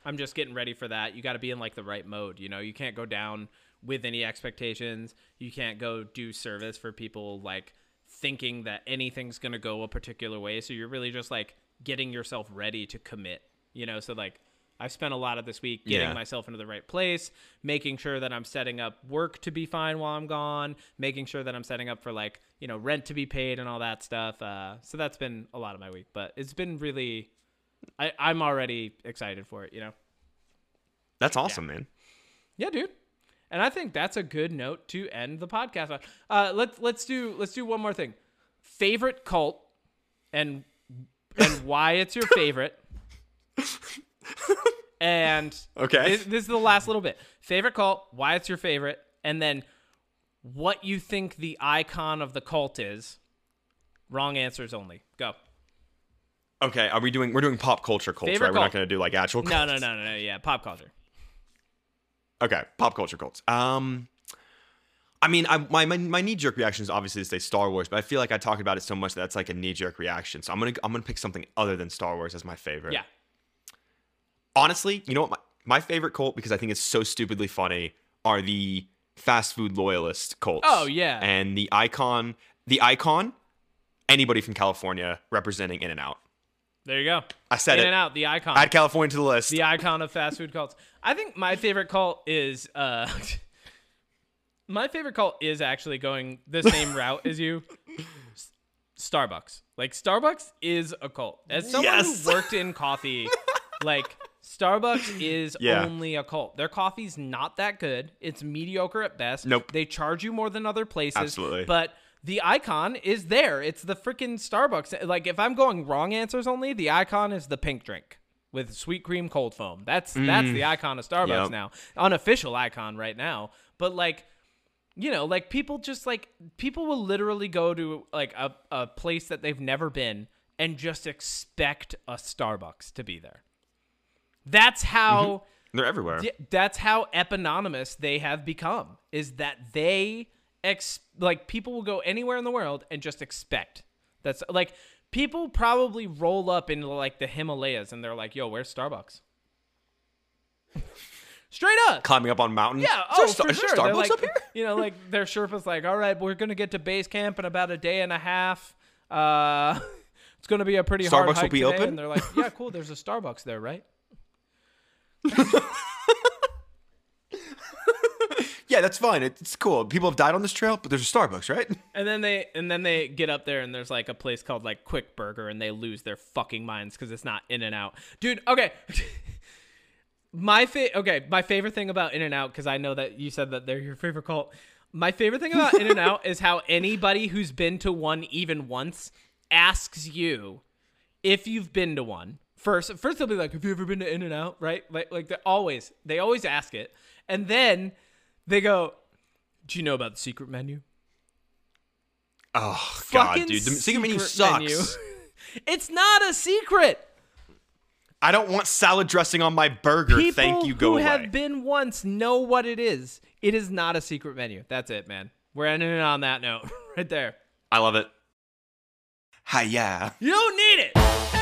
I'm just getting ready for that. You got to be in like the right mode, you know. You can't go down with any expectations. You can't go do service for people like thinking that anything's going to go a particular way. So you're really just like getting yourself ready to commit, you know. So like I've spent a lot of this week getting Yeah. myself into the right place, making sure that I'm setting up work to be fine while I'm gone, making sure that I'm setting up for like, you know, rent to be paid and all that stuff. Uh, so that's been a lot of my week, but it's been really, I, I'm already excited for it, you know? That's awesome, man. Yeah, dude. And I think that's a good note to end the podcast on. Uh, let's let's do let's do one more thing. Favorite cult and and why it's your favorite. and Okay. this, this is the last little bit. Favorite cult, why it's your favorite, and then what you think the icon of the cult is. Wrong answers only. Go. Okay, are we doing? We're doing pop culture cults, Favorite right? We're not going to do like actual. No, Cults. no, no, no, no. Yeah, pop culture. Okay, pop culture cults. Um, I mean, I, my my, my knee jerk reaction is obviously to say Star Wars, but I feel like I talk about it so much that that's like a knee jerk reaction. So I'm gonna I'm gonna pick something other than Star Wars as my favorite. Yeah. Honestly, you know what? My, my favorite cult because I think it's so stupidly funny are the fast food loyalist cults. Oh, yeah. and the icon, the icon, anybody from California representing In and Out. There you go. I said In it. and out, the icon. Add California to the list. the icon of fast food cults. I think my favorite cult is uh my favorite cult is actually going the same route as you. S- Starbucks. Like Starbucks is a cult. As someone Yes. who worked in coffee, like Starbucks is Yeah. only a cult. Their coffee's not that good. It's mediocre at best. Nope. They charge you more than other places. Absolutely. But the icon is there. It's the freaking Starbucks. Like if I'm going wrong answers only, the icon is the pink drink with sweet cream cold foam. That's that's the mm. icon of Starbucks Yep. now. Unofficial icon right now. But like you know, like people just like people will literally go to like a, a place that they've never been and just expect a Starbucks to be there. That's how mm-hmm. They're everywhere. that's how eponymous they have become. Is that they ex like people will go anywhere in the world and just expect. That's like people probably roll up into like the Himalayas and they're like, "Yo, where's Starbucks?" Straight up. Climbing up on mountains. Yeah, Is oh, there, for is there sure. Starbucks like, up here? You know, like their Sherpa's like, all right, we're gonna get to base camp in about a day and a half. Uh, it's gonna be a pretty hard Starbucks will be today. open? And they're like, yeah, cool. There's a Starbucks there, right? Yeah, that's fine. It's cool. People have died on this trail, but there's a Starbucks, right? And then they and then they get up there and there's like a place called like Quick Burger and they lose their fucking minds because it's not In and Out, dude. Okay. my fa- okay, my favorite thing about In and Out because I know that you said that they're your favorite cult. My favorite thing about In and Out is how anybody who's been to one even once asks you if you've been to one. First, first they'll be like, "Have you ever been to In and Out?" Right? Like, like they always, they always ask it, and then they go, "Do you know about the secret menu?" Oh god, dude, the secret menu sucks. menu. it's not a secret. I don't want salad dressing on my burger. People Thank you. Go who away. have been once know what it is. It is not a secret menu. That's it, man. We're ending it on that note right there. I love it. Hi, yeah. You don't need it.